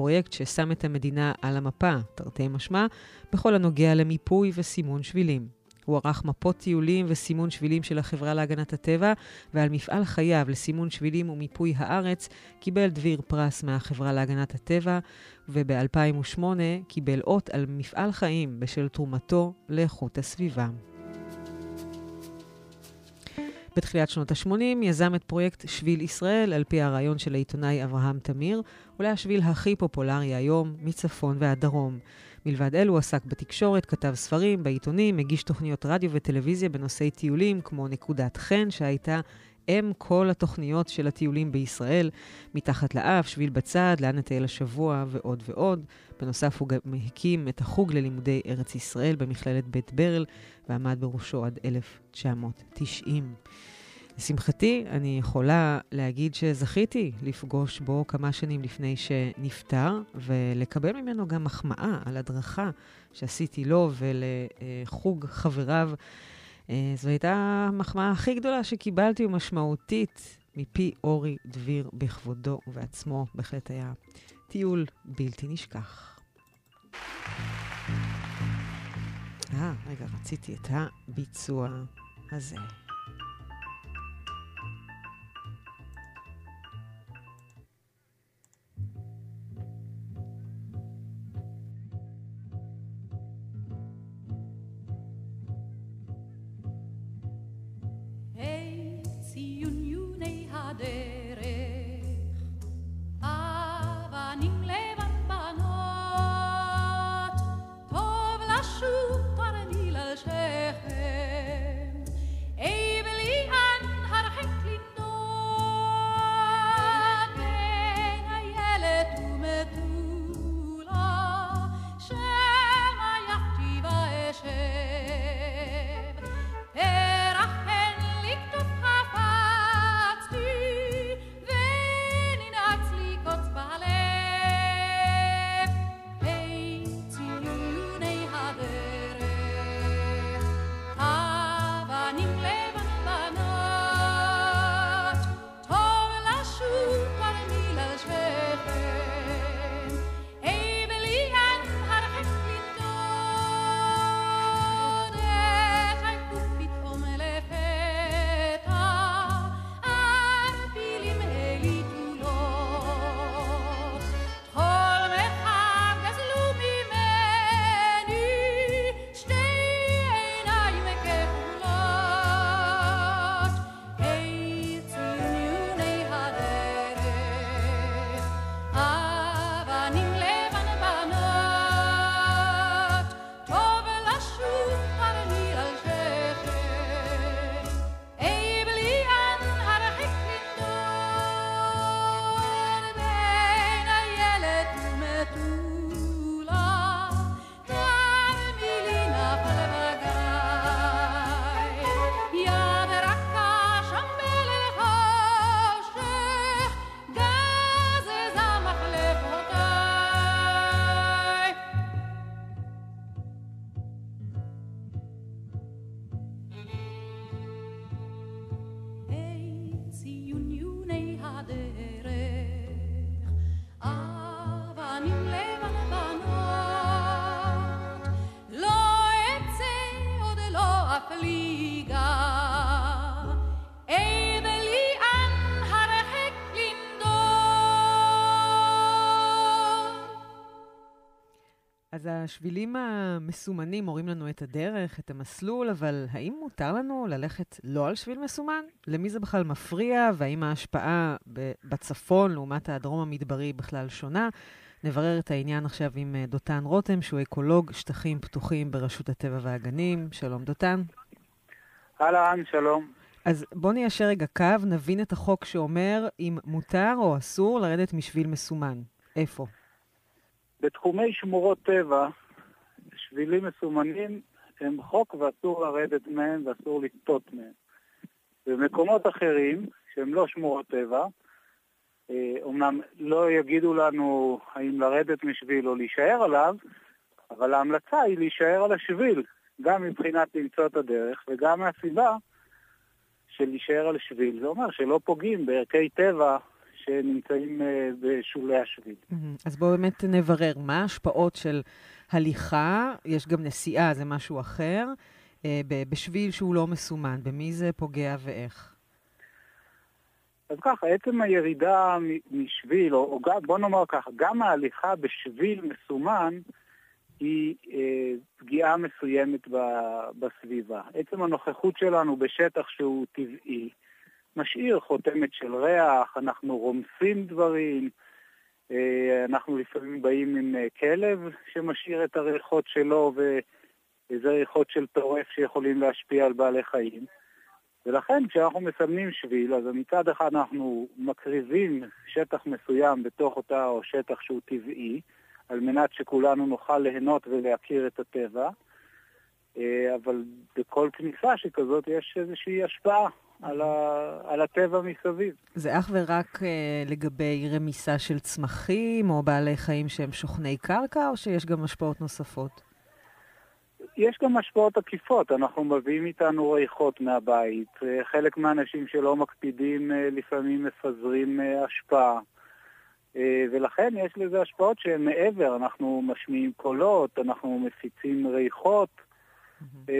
פרויקט ששם את המדינה על המפה, תרתי משמע, בכל הנוגע למיפוי וסימון שבילים. הוא ערך מפות טיולים וסימון שבילים של החברה להגנת הטבע, ועל מפעל חייו לסימון שבילים ומיפוי הארץ קיבל דביר פרס מהחברה להגנת הטבע, וב-2008 קיבל אות על מפעל חיים בשל תרומתו לאיכות הסביבה. בתחילת שנות ה-80 יזם את פרויקט שביל ישראל על פי הרעיון של העיתונאי אברהם תמיר, אולי השביל הכי פופולרי היום, מצפון ועד דרום. מלבד אלו עסק בתקשורת, כתב ספרים, בעיתונים, הגיש תוכניות רדיו וטלוויזיה בנושאי טיולים, כמו נקודת חן, שהייתה אם כל התוכניות של הטיולים בישראל, מתחת לאף, שביל בצד, לאן נטייל השבוע ועוד ועוד. בנוסף הוא גם הקים את החוג ללימודי ארץ ישראל במכללת בית ברל, ועמד בראשו עד 1990. לשמחתי, אני יכולה להגיד שזכיתי לפגוש בו כמה שנים לפני שנפטר, ולקבל ממנו גם מחמאה על הדרכה שעשיתי לו ולחוג חבריו. אה, זו הייתה המחמאה הכי גדולה שקיבלתי ומשמעותית מפי אורי דביר בכבודו ובעצמו. בהחלט היה טיול בלתי נשכח. אה, רגע, רציתי את הביצוע הזה. אז השבילים המסומנים מורים לנו את הדרך, את המסלול, אבל האם מותר לנו ללכת לא על שביל מסומן? למי זה בכלל מפריע, והאם ההשפעה בצפון לעומת הדרום המדברי בכלל שונה? נברר את העניין עכשיו עם אה, דותן רותם, שהוא אקולוג שטחים פתוחים ברשות הטבע והגנים. שלום, דותן. אהלן, שלום. אז בוא ניישר רגע קו, נבין את החוק שאומר אם מותר או אסור לרדת משביל מסומן. איפה? בתחומי שמורות טבע, שבילים מסומנים הם חוק ואסור לרדת מהם ואסור לטפות מהם. במקומות אחרים, שהם לא שמורות טבע, אומנם לא יגידו לנו האם לרדת משביל או להישאר עליו, אבל ההמלצה היא להישאר על השביל, גם מבחינת למצוא את הדרך וגם מהסיבה של להישאר על שביל. זה אומר שלא פוגעים בערכי טבע שנמצאים אה, בשולי השביל. אז בואו באמת נברר מה ההשפעות של הליכה, יש גם נסיעה, זה משהו אחר, אה, בשביל שהוא לא מסומן, במי זה פוגע ואיך? אז ככה, עצם הירידה משביל, או, או בוא נאמר ככה, גם ההליכה בשביל מסומן היא אה, פגיעה מסוימת ב, בסביבה. עצם הנוכחות שלנו בשטח שהוא טבעי, משאיר חותמת של ריח, אנחנו רומסים דברים, אה, אנחנו לפעמים באים עם אה, כלב שמשאיר את הריחות שלו, וזה ריחות של טורף שיכולים להשפיע על בעלי חיים. ולכן כשאנחנו מסמנים שביל, אז מצד אחד אנחנו מקריבים שטח מסוים בתוך אותה או שטח שהוא טבעי, על מנת שכולנו נוכל ליהנות ולהכיר את הטבע, אה, אבל בכל כניסה שכזאת יש איזושהי השפעה על, ה, על הטבע מסביב. זה אך ורק אה, לגבי רמיסה של צמחים או בעלי חיים שהם שוכני קרקע, או שיש גם השפעות נוספות? יש גם השפעות עקיפות, אנחנו מביאים איתנו ריחות מהבית, אה, חלק מהאנשים שלא מקפידים אה, לפעמים מפזרים אה, השפעה, ולכן יש לזה השפעות שהן מעבר, אנחנו משמיעים קולות, אנחנו מפיצים ריחות.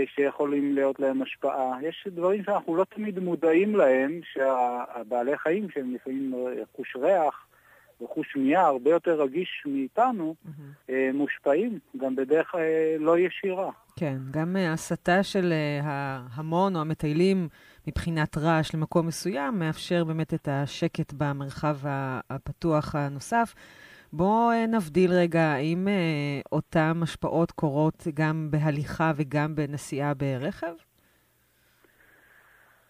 שיכולים להיות להם השפעה. יש דברים שאנחנו לא תמיד מודעים להם, שהבעלי חיים שהם לפעמים חוש ריח, וחוש שמיעה הרבה יותר רגיש מאיתנו, mm-hmm. מושפעים גם בדרך לא ישירה. כן, גם אה, הסטה של אה, ההמון או המטיילים מבחינת רעש למקום מסוים מאפשר באמת את השקט במרחב הפתוח הנוסף. בואו אה, נבדיל רגע, האם אותן השפעות קורות גם בהליכה וגם בנסיעה ברכב?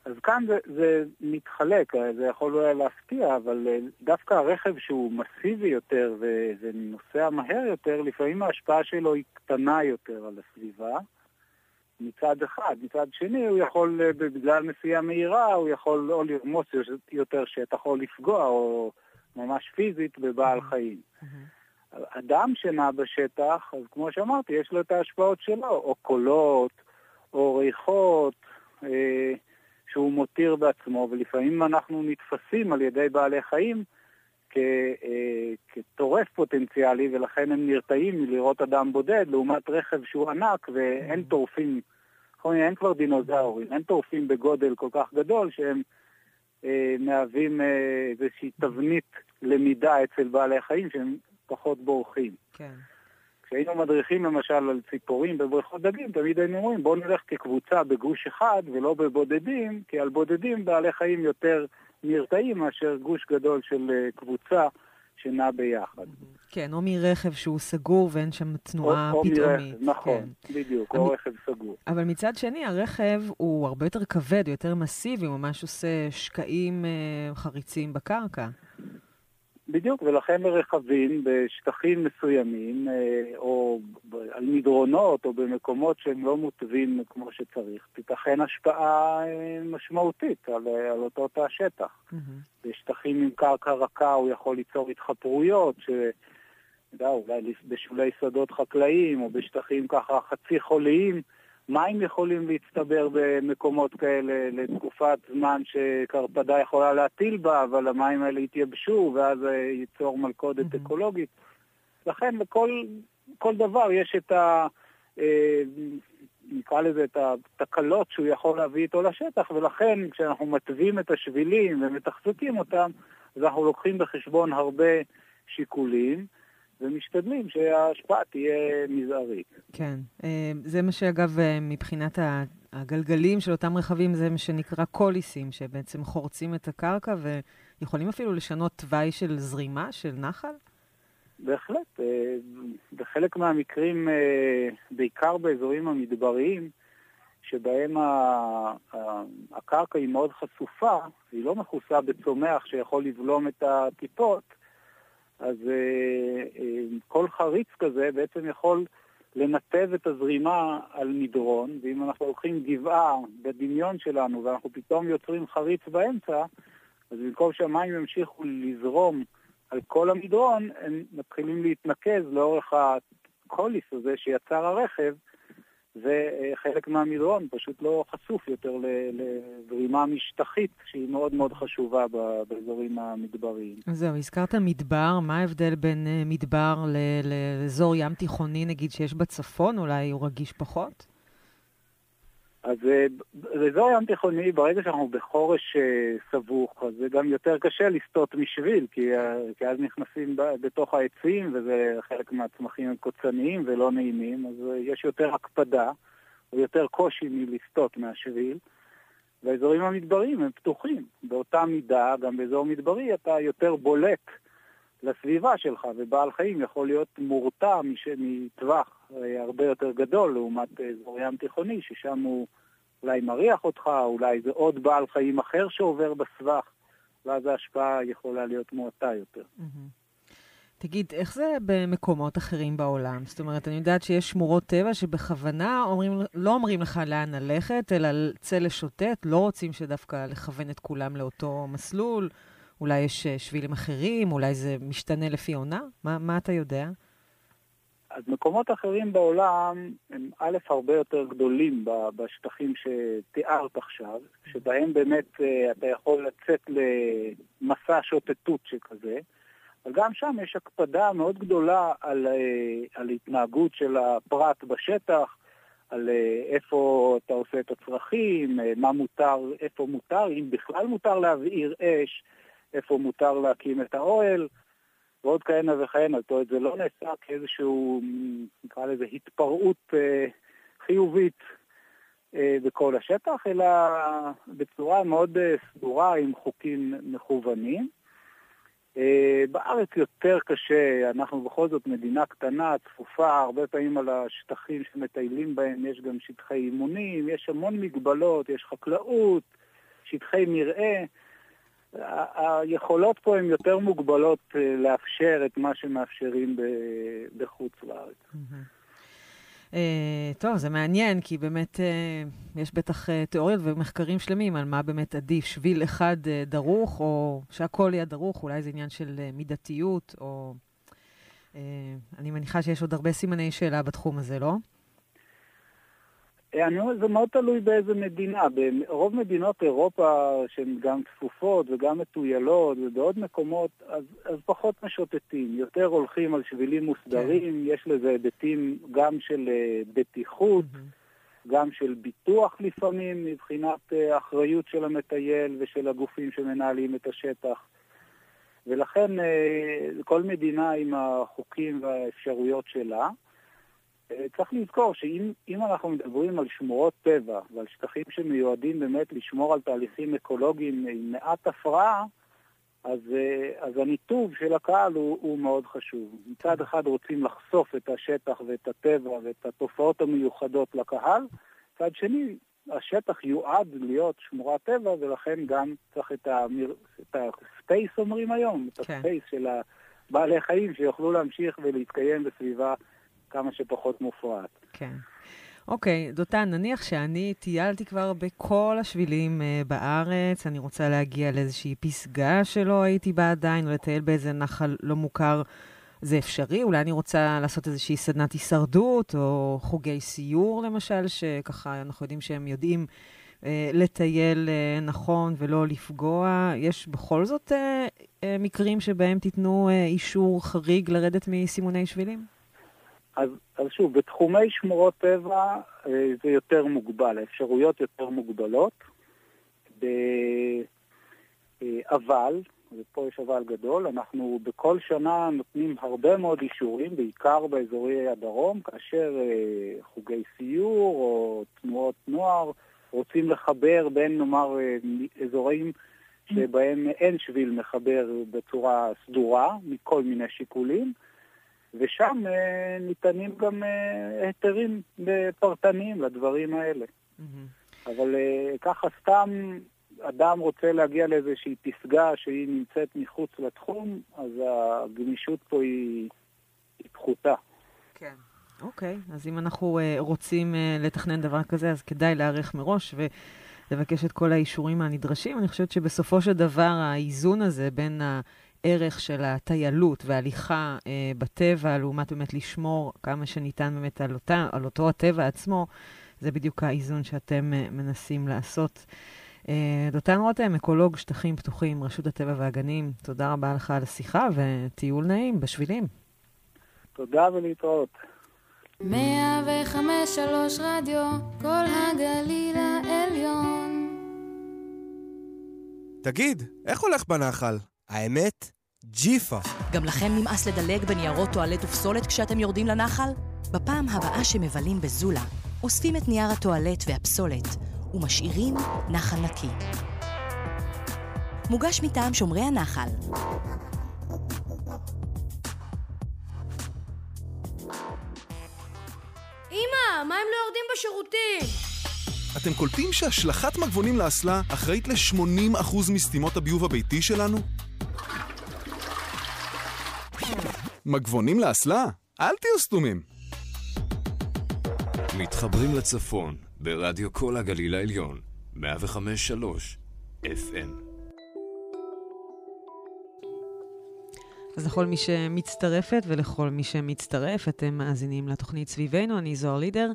אז כאן זה, זה מתחלק, זה יכול אולי להפתיע, אבל דווקא הרכב שהוא מסיבי יותר ונוסע מהר יותר, לפעמים ההשפעה שלו היא קטנה יותר על הסביבה. מצד אחד. מצד שני, הוא יכול, בגלל נסיעה מהירה, הוא יכול או לרמוס יותר שטח או לפגוע, או ממש פיזית, בבעל חיים. אדם שנע בשטח, אז כמו שאמרתי, יש לו את ההשפעות שלו, או קולות, או ריחות, אה, שהוא מותיר בעצמו, ולפעמים אנחנו נתפסים על ידי בעלי חיים כ, אה, כטורף פוטנציאלי, ולכן הם נרתעים מלראות אדם בודד, לעומת רכב שהוא ענק ואין טורפים, נכון, אין כבר דינוזאורים, אין טורפים בגודל כל כך גדול שהם מהווים אה, איזושהי תבנית למידה אצל בעלי חיים שהם פחות בורחים. כן. כשהיינו מדריכים למשל על ציפורים בבריכות דגים, תמיד היינו אומרים בואו נלך כקבוצה בגוש אחד ולא בבודדים, כי על בודדים בעלי חיים יותר נרתעים מאשר גוש גדול של אה, קבוצה שנע ביחד. כן, או מרכב שהוא סגור ואין שם תנועה או, פתאומית. או מרכב, נכון, כן. בדיוק, או רכב סגור. אבל מצד שני, הרכב הוא הרבה יותר כבד, יותר מסיבי, הוא ממש עושה שקעים אה, חריצים בקרקע. בדיוק, ולכן רכבים בשטחים מסוימים, אה, או על מדרונות, או במקומות שהם לא מוטבים כמו שצריך, תיתכן השפעה אה, משמעותית על, אה, על אותו תא שטח. Mm-hmm. בשטחים עם קרקע רכה הוא יכול ליצור התחפרויות, ש... יודע, אולי בשולי שדות חקלאיים, או בשטחים ככה חצי חוליים, מים יכולים להצטבר במקומות כאלה לתקופת זמן שקרפדה יכולה להטיל בה, אבל המים האלה יתייבשו ואז ייצור מלכודת mm-hmm. אקולוגית. לכן לכל כל דבר יש את ה... אה, נקרא לזה את התקלות שהוא יכול להביא איתו לשטח, ולכן כשאנחנו מתווים את השבילים ומתחזקים אותם, אז אנחנו לוקחים בחשבון הרבה שיקולים. ומשתדלים שההשפעה תהיה מזערית. כן. אה, זה מה שאגב, אה, מבחינת הגלגלים של אותם רכבים, זה מה שנקרא קוליסים, שבעצם חורצים את הקרקע ויכולים אפילו לשנות תוואי של זרימה, של נחל? בהחלט. אה, בחלק מהמקרים, בעיקר באזורים המדבריים, שבהם הקרקע היא מאוד חשופה, היא לא מכוסה בצומח שיכול לבלום את הטיפות, אז כל חריץ כזה בעצם יכול לנתב את הזרימה על מדרון, ואם אנחנו לוקחים גבעה בדמיון שלנו ואנחנו פתאום יוצרים חריץ באמצע, אז במקום שהמים ימשיכו לזרום על כל המדרון, הם מתחילים להתנקז לאורך הקוליס הזה שיצר הרכב, וחלק מהמדרון פשוט לא חשוף יותר לזרימה משטחית שהיא מאוד מאוד חשובה באזורים המדבריים. זהו, הזכרת מדבר, מה ההבדל בין אה, מדבר לאזור ים תיכוני, נגיד, שיש בצפון? אולי הוא רגיש פחות? אז באזור אה, ים תיכוני, ברגע שאנחנו בחורש אה, סבוך, אז זה גם יותר קשה לסטות משביל, כי, אה, כי אז נכנסים בתוך העצים, וזה חלק מהצמחים קוצניים ולא נעימים, אז יש יותר הקפדה, ויותר קושי מלסטות מהשביל. והאזורים המדבריים הם פתוחים. באותה מידה, גם באזור מדברי אתה יותר בולט לסביבה שלך, ובעל חיים יכול להיות מורתע מטווח אה, הרבה יותר גדול לעומת אזור ים תיכוני, ששם הוא אולי מריח אותך, אולי זה עוד בעל חיים אחר שעובר בסבך, ואז ההשפעה יכולה להיות מועטה יותר. תגיד, איך זה במקומות אחרים בעולם? זאת אומרת, אני יודעת שיש שמורות טבע שבכוונה אומרים, לא אומרים לך לאן ללכת, אלא צא לשוטט, לא רוצים שדווקא לכוון את כולם לאותו מסלול. אולי יש אה, שבילים אחרים, אולי זה משתנה לפי עונה? מה, מה אתה יודע? אז מקומות אחרים בעולם הם א', הרבה יותר גדולים בשטחים שתיארת עכשיו, שבהם באמת אה, אתה יכול לצאת למסע שוטטות שכזה, אבל גם שם יש הקפדה מאוד גדולה על, אה, על התנהגות של הפרט בשטח, על איפה אתה עושה את הצרכים, מה מותר, איפה מותר, אם בכלל מותר להבעיר אש, איפה מותר להקים את האוהל, ועוד כהנה וכהנה. זאת אומרת, זה לא נעשה כאיזשהו, נקרא לזה, התפרעות אה, חיובית אה, בכל השטח, אלא בצורה מאוד אה, סדורה עם חוקים מכוונים. אה, בארץ יותר קשה, אנחנו בכל זאת מדינה קטנה, צפופה, הרבה פעמים על השטחים שמטיילים בהם יש גם שטחי אימונים, יש המון מגבלות, יש חקלאות, שטחי מרעה. היכולות פה הן יותר מוגבלות אה, לאפשר את מה שמאפשרים בחוץ לארץ. אה, טוב, זה מעניין, כי באמת אה, יש בטח תיאוריות ומחקרים שלמים על מה באמת עדיף, שביל אחד דרוך, או שהכל יהיה דרוך, אולי זה עניין של מידתיות, או... אני מניחה שיש עוד הרבה סימני שאלה בתחום הזה, לא? אני אומר, זה מאוד תלוי באיזה מדינה. ברוב מדינות אירופה שהן גם צפופות וגם מטוילות ובעוד מקומות, אז, אז פחות משוטטים. יותר הולכים על שבילים מוסדרים, כן. יש לזה היבטים גם של uh, בטיחות, mm-hmm. גם של ביטוח לפעמים, מבחינת uh, אחריות של המטייל ושל הגופים שמנהלים את השטח. ולכן כל מדינה עם החוקים והאפשרויות שלה. צריך לזכור שאם אנחנו מדברים על שמורות טבע ועל שטחים שמיועדים באמת לשמור על תהליכים אקולוגיים עם מעט הפרעה, אז, אה, אז הניתוב של הקהל הוא, הוא מאוד חשוב. מצד אחד רוצים לחשוף את השטח ואת הטבע ואת התופעות המיוחדות לקהל, מצד שני השטח יועד להיות שמורת טבע ולכן גם צריך את, המיר... את הספייס אומרים היום, את כן. הספייס של בעלי חיים שיוכלו להמשיך ולהתקיים בסביבה כמה שפחות מופרעת. כן. אוקיי, דותן, נניח שאני טיילתי כבר בכל השבילים uh, בארץ, אני רוצה להגיע לאיזושהי פסגה שלא הייתי בה עדיין, או לטייל באיזה נחל לא מוכר. זה אפשרי? אולי אני רוצה לעשות איזושהי סדנת הישרדות, או חוגי סיור למשל, שככה אנחנו יודעים שהם יודעים uh, לטייל uh, נכון ולא לפגוע. יש בכל זאת uh, uh, מקרים שבהם תיתנו uh, אישור חריג לרדת מסימוני שבילים? אז, אז שוב, בתחומי שמורות טבע אה, זה יותר מוגבל, האפשרויות יותר מוגבלות. ב... אה, אבל, ופה יש אבל גדול, אנחנו בכל שנה נותנים הרבה מאוד אישורים, בעיקר באזורי הדרום, כאשר אה, חוגי סיור או תנועות נוער רוצים לחבר בין, נאמר, אזורים שבהם אין שביל מחבר בצורה סדורה, מכל מיני שיקולים. ושם אה, ניתנים גם אה, היתרים פרטניים לדברים האלה. Mm-hmm. אבל אה, ככה סתם אדם רוצה להגיע לאיזושהי פסגה שהיא נמצאת מחוץ לתחום, אז הגמישות פה היא, היא פחותה. כן. אוקיי, אז אם אנחנו uh, רוצים uh, לתכנן דבר כזה, אז כדאי להיערך מראש ולבקש את כל האישורים הנדרשים. אני חושבת שבסופו של דבר האיזון הזה בין הערך של הטיילות וההליכה uh, בטבע, לעומת באמת לשמור כמה שניתן באמת על, אותה, על אותו הטבע עצמו, זה בדיוק האיזון שאתם uh, מנסים לעשות. דותן רותם, אקולוג שטחים פתוחים, רשות הטבע והגנים, תודה רבה לך על השיחה וטיול נעים בשבילים. תודה ולהתראות. מאה וחמש שלוש רדיו, כל הגליל העליון. תגיד, איך הולך בנחל? האמת, ג'יפה. גם לכם נמאס לדלג בניירות טואלט ופסולת כשאתם יורדים לנחל? בפעם הבאה שמבלים בזולה, אוספים את נייר הטואלט והפסולת ומשאירים נחל נקי. מוגש מטעם שומרי הנחל. אמא, מה הם לא יורדים בשירותים? אתם קולטים שהשלכת מגבונים לאסלה אחראית ל-80% מסתימות הביוב הביתי שלנו? מגבונים לאסלה? אל תהיו סתומים. מתחברים לצפון, ברדיו כל הגליל העליון, 105.3 FM. אז לכל מי שמצטרפת ולכל מי שמצטרף, אתם מאזינים לתוכנית סביבנו, אני זוהר לידר,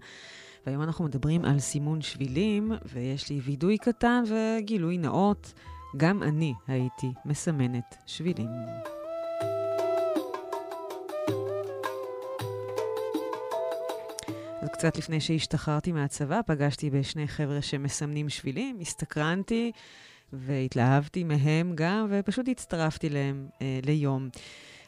והיום אנחנו מדברים על סימון שבילים, ויש לי וידוי קטן וגילוי נאות, גם אני הייתי מסמנת שבילים. אז קצת לפני שהשתחררתי מהצבא, פגשתי בשני חבר'ה שמסמנים שבילים, הסתקרנתי והתלהבתי מהם גם, ופשוט הצטרפתי להם אה, ליום.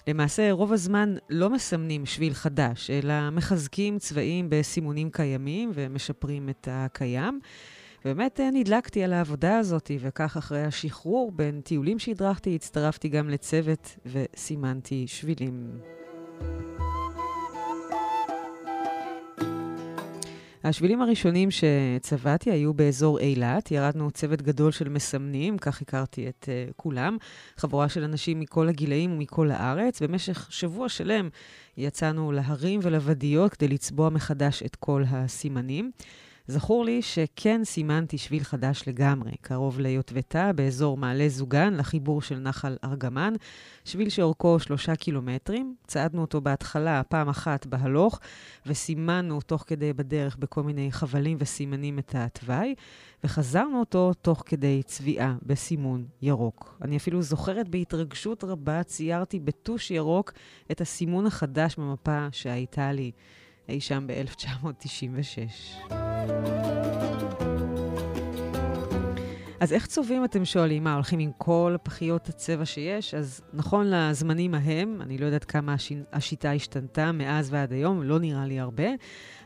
למעשה, רוב הזמן לא מסמנים שביל חדש, אלא מחזקים צבעים בסימונים קיימים ומשפרים את הקיים. באמת אה, נדלקתי על העבודה הזאת, וכך אחרי השחרור בין טיולים שהדרכתי, הצטרפתי גם לצוות וסימנתי שבילים. השבילים הראשונים שצבעתי היו באזור אילת. ירדנו צוות גדול של מסמנים, כך הכרתי את uh, כולם. חבורה של אנשים מכל הגילאים ומכל הארץ. במשך שבוע שלם יצאנו להרים ולוודיות כדי לצבוע מחדש את כל הסימנים. זכור לי שכן סימנתי שביל חדש לגמרי, קרוב ליוטבתה, באזור מעלה זוגן, לחיבור של נחל ארגמן. שביל שאורכו שלושה קילומטרים. צעדנו אותו בהתחלה פעם אחת בהלוך, וסימנו תוך כדי בדרך בכל מיני חבלים וסימנים את התוואי, וחזרנו אותו תוך כדי צביעה בסימון ירוק. אני אפילו זוכרת בהתרגשות רבה, ציירתי בטוש ירוק את הסימון החדש במפה שהייתה לי. אי שם ב-1996. אז איך צובעים, אתם שואלים? מה, הולכים עם כל פחיות הצבע שיש? אז נכון לזמנים ההם, אני לא יודעת כמה הש... השיטה השתנתה מאז ועד היום, לא נראה לי הרבה.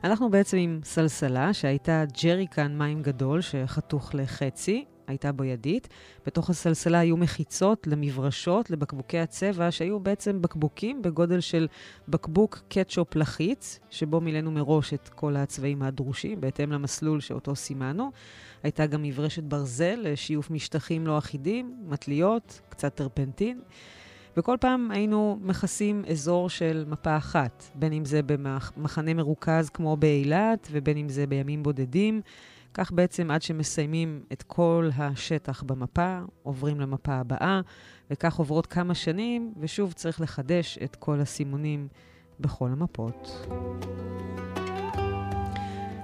אנחנו בעצם עם סלסלה שהייתה ג'ריקן מים גדול שחתוך לחצי, הייתה בו ידית. בתוך הסלסלה היו מחיצות למברשות, לבקבוקי הצבע, שהיו בעצם בקבוקים בגודל של בקבוק קטשופ לחיץ, שבו מילאנו מראש את כל הצבעים הדרושים, בהתאם למסלול שאותו סימנו. הייתה גם מברשת ברזל לשיוף משטחים לא אחידים, מטליות, קצת טרפנטין. וכל פעם היינו מכסים אזור של מפה אחת, בין אם זה במחנה מרוכז כמו באילת, ובין אם זה בימים בודדים. כך בעצם עד שמסיימים את כל השטח במפה, עוברים למפה הבאה, וכך עוברות כמה שנים, ושוב צריך לחדש את כל הסימונים בכל המפות.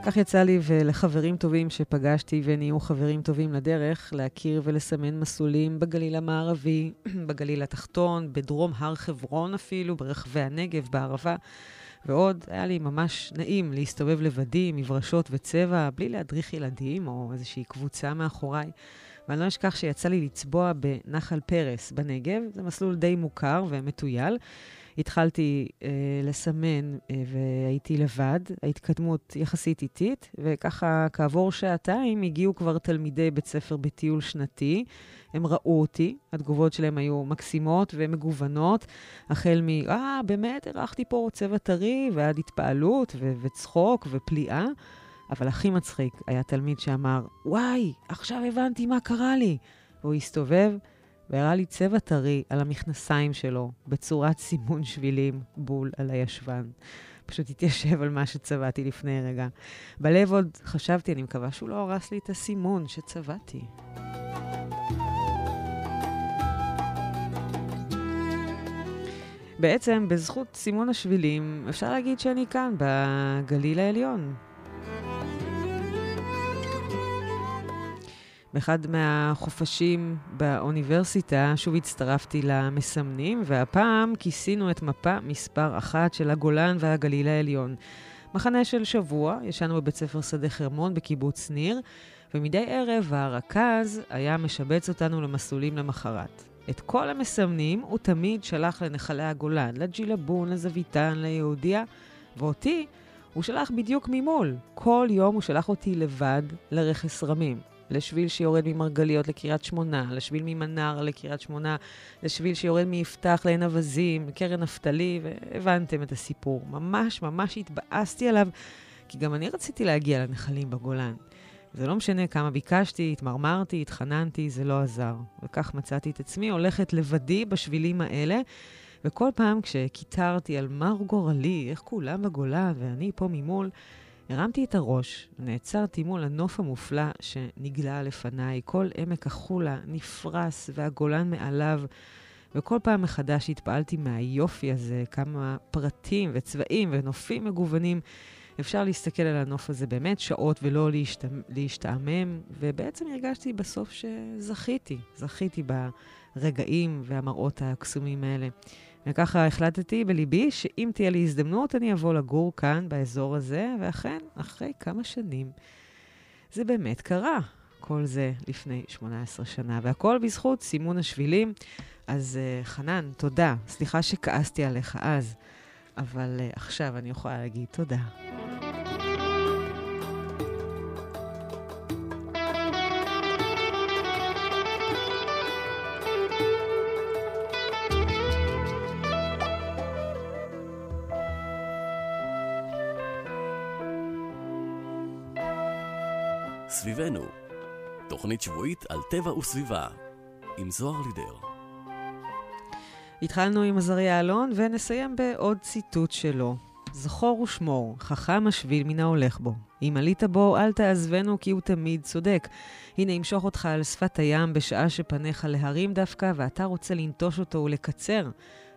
כך יצא לי ולחברים טובים שפגשתי ונהיו חברים טובים לדרך, להכיר ולסמן מסלולים בגליל המערבי, <clears throat> בגליל התחתון, בדרום הר חברון אפילו, ברחבי הנגב, בערבה. ועוד, היה לי ממש נעים להסתובב לבדי עם מברשות וצבע, בלי להדריך ילדים או איזושהי קבוצה מאחוריי. ואני לא אשכח שיצא לי לצבוע בנחל פרס בנגב, זה מסלול די מוכר ומטויל. התחלתי אה, לסמן אה, והייתי לבד, ההתקדמות יחסית איטית, וככה כעבור שעתיים הגיעו כבר תלמידי בית ספר בטיול שנתי. הם ראו אותי, התגובות שלהם היו מקסימות ומגוונות, החל מ, אה, באמת, הרחתי פה צבע טרי, ועד התפעלות ו- וצחוק ופליאה. אבל הכי מצחיק היה תלמיד שאמר, וואי, עכשיו הבנתי מה קרה לי. והוא הסתובב והראה לי צבע טרי על המכנסיים שלו, בצורת סימון שבילים בול על הישבן. פשוט התיישב על מה שצבעתי לפני רגע. בלב עוד חשבתי, אני מקווה שהוא לא הרס לי את הסימון שצבעתי. בעצם, בזכות סימון השבילים, אפשר להגיד שאני כאן, בגליל העליון. באחד מהחופשים באוניברסיטה שוב הצטרפתי למסמנים, והפעם כיסינו את מפה מספר אחת של הגולן והגליל העליון. מחנה של שבוע, ישנו בבית ספר שדה חרמון בקיבוץ ניר, ומדי ערב הרכז היה משבץ אותנו למסלולים למחרת. את כל המסמנים הוא תמיד שלח לנחלי הגולן, לג'ילבון, לזוויתן, ליהודיה, ואותי הוא שלח בדיוק ממול. כל יום הוא שלח אותי לבד לרכס רמים. לשביל שיורד ממרגליות לקריית שמונה, לשביל ממנר לקריית שמונה, לשביל שיורד מיפתח לעין אווזים, לקרן נפתלי, והבנתם את הסיפור. ממש ממש התבאסתי עליו, כי גם אני רציתי להגיע לנחלים בגולן. זה לא משנה כמה ביקשתי, התמרמרתי, התחננתי, זה לא עזר. וכך מצאתי את עצמי הולכת לבדי בשבילים האלה, וכל פעם כשקיטרתי על מר גורלי, איך כולם בגולה ואני פה ממול, הרמתי את הראש, נעצרתי מול הנוף המופלא שנגלה לפניי. כל עמק החולה נפרס והגולן מעליו, וכל פעם מחדש התפעלתי מהיופי הזה, כמה פרטים וצבעים ונופים מגוונים. אפשר להסתכל על הנוף הזה באמת שעות ולא להשת... להשתעמם, ובעצם הרגשתי בסוף שזכיתי, זכיתי ברגעים והמראות הקסומים האלה. וככה החלטתי בליבי שאם תהיה לי הזדמנות, אני אבוא לגור כאן, באזור הזה, ואכן, אחרי כמה שנים, זה באמת קרה. כל זה לפני 18 שנה, והכל בזכות סימון השבילים. אז uh, חנן, תודה. סליחה שכעסתי עליך אז, אבל uh, עכשיו אני יכולה להגיד תודה. סביבנו, תוכנית שבועית על טבע וסביבה, עם זוהר לידר. התחלנו עם עזריה אלון ונסיים בעוד ציטוט שלו. זכור ושמור, חכם השביל מן ההולך בו. אם עלית בו, אל תעזבנו כי הוא תמיד צודק. הנה ימשוך אותך על שפת הים בשעה שפניך להרים דווקא, ואתה רוצה לנטוש אותו ולקצר.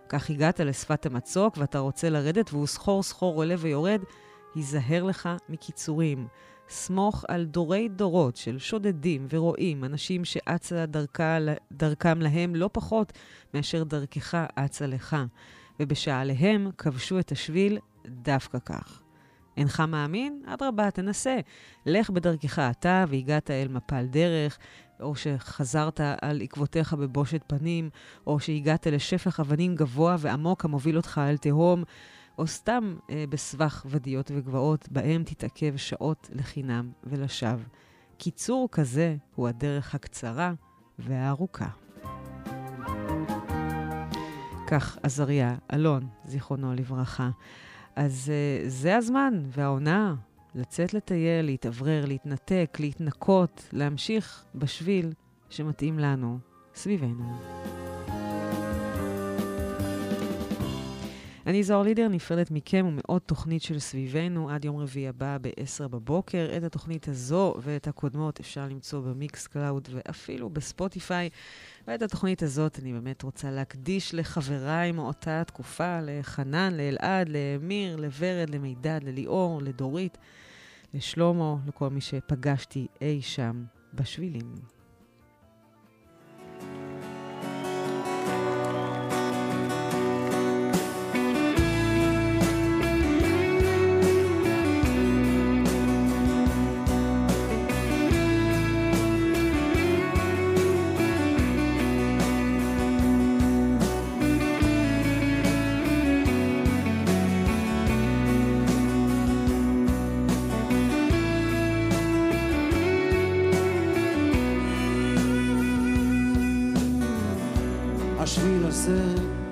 כך הגעת לשפת המצוק, ואתה רוצה לרדת, והוא סחור סחור עולה ויורד, היזהר לך מקיצורים. סמוך על דורי דורות של שודדים ורועים, אנשים שאצה דרכה, דרכם להם לא פחות מאשר דרכך אצה לך, ובשעליהם כבשו את השביל דווקא כך. אינך מאמין? אדרבה, תנסה. לך בדרכך אתה והגעת אל מפל דרך, או שחזרת על עקבותיך בבושת פנים, או שהגעת לשפך אבנים גבוה ועמוק המוביל אותך אל תהום. או סתם אה, בסבך ודיות וגבעות, בהם תתעכב שעות לחינם ולשווא. קיצור כזה הוא הדרך הקצרה והארוכה. כך עזריה אלון, זיכרונו לברכה. אז uh, זה הזמן והעונה לצאת לטייל, להתאוורר, להתנתק, להתנקות, להמשיך בשביל שמתאים לנו, סביבנו. אני זוהר לידר, נפרדת מכם ומעוד תוכנית של סביבנו עד יום רביעי הבא ב-10 בבוקר. את התוכנית הזו ואת הקודמות אפשר למצוא במיקסקלאוד ואפילו בספוטיפיי. ואת התוכנית הזאת אני באמת רוצה להקדיש לחבריי מאותה תקופה, לחנן, לאלעד, לאמיר, לוורד, למידד, לליאור, לדורית, לשלומו, לכל מי שפגשתי אי שם בשבילים.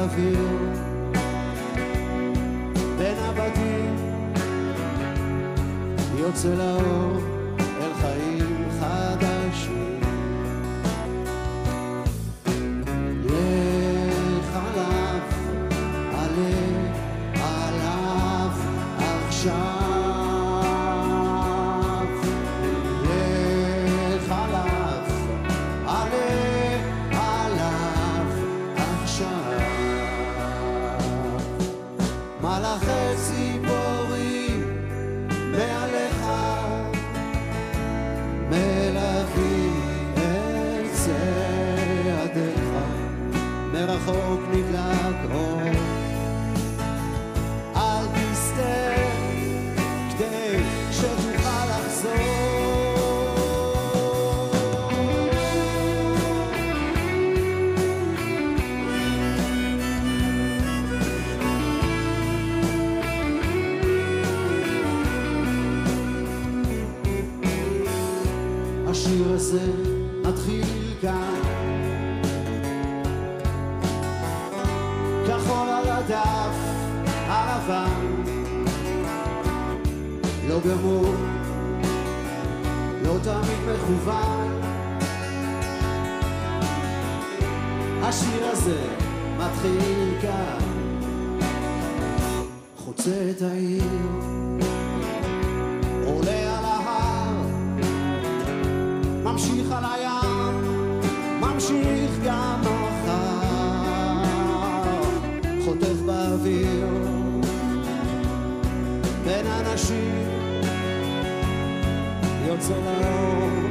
חותך באוויר בין הבתים יוצא לאור גמור, לא תמיד מכוון. השיר הזה מתחיל כאן. חוצה את העיר. עולה על ההר. ממשיך על הים, ממשיך גם מחר, חותך באוויר. בין אנשים, יוצא לאור אל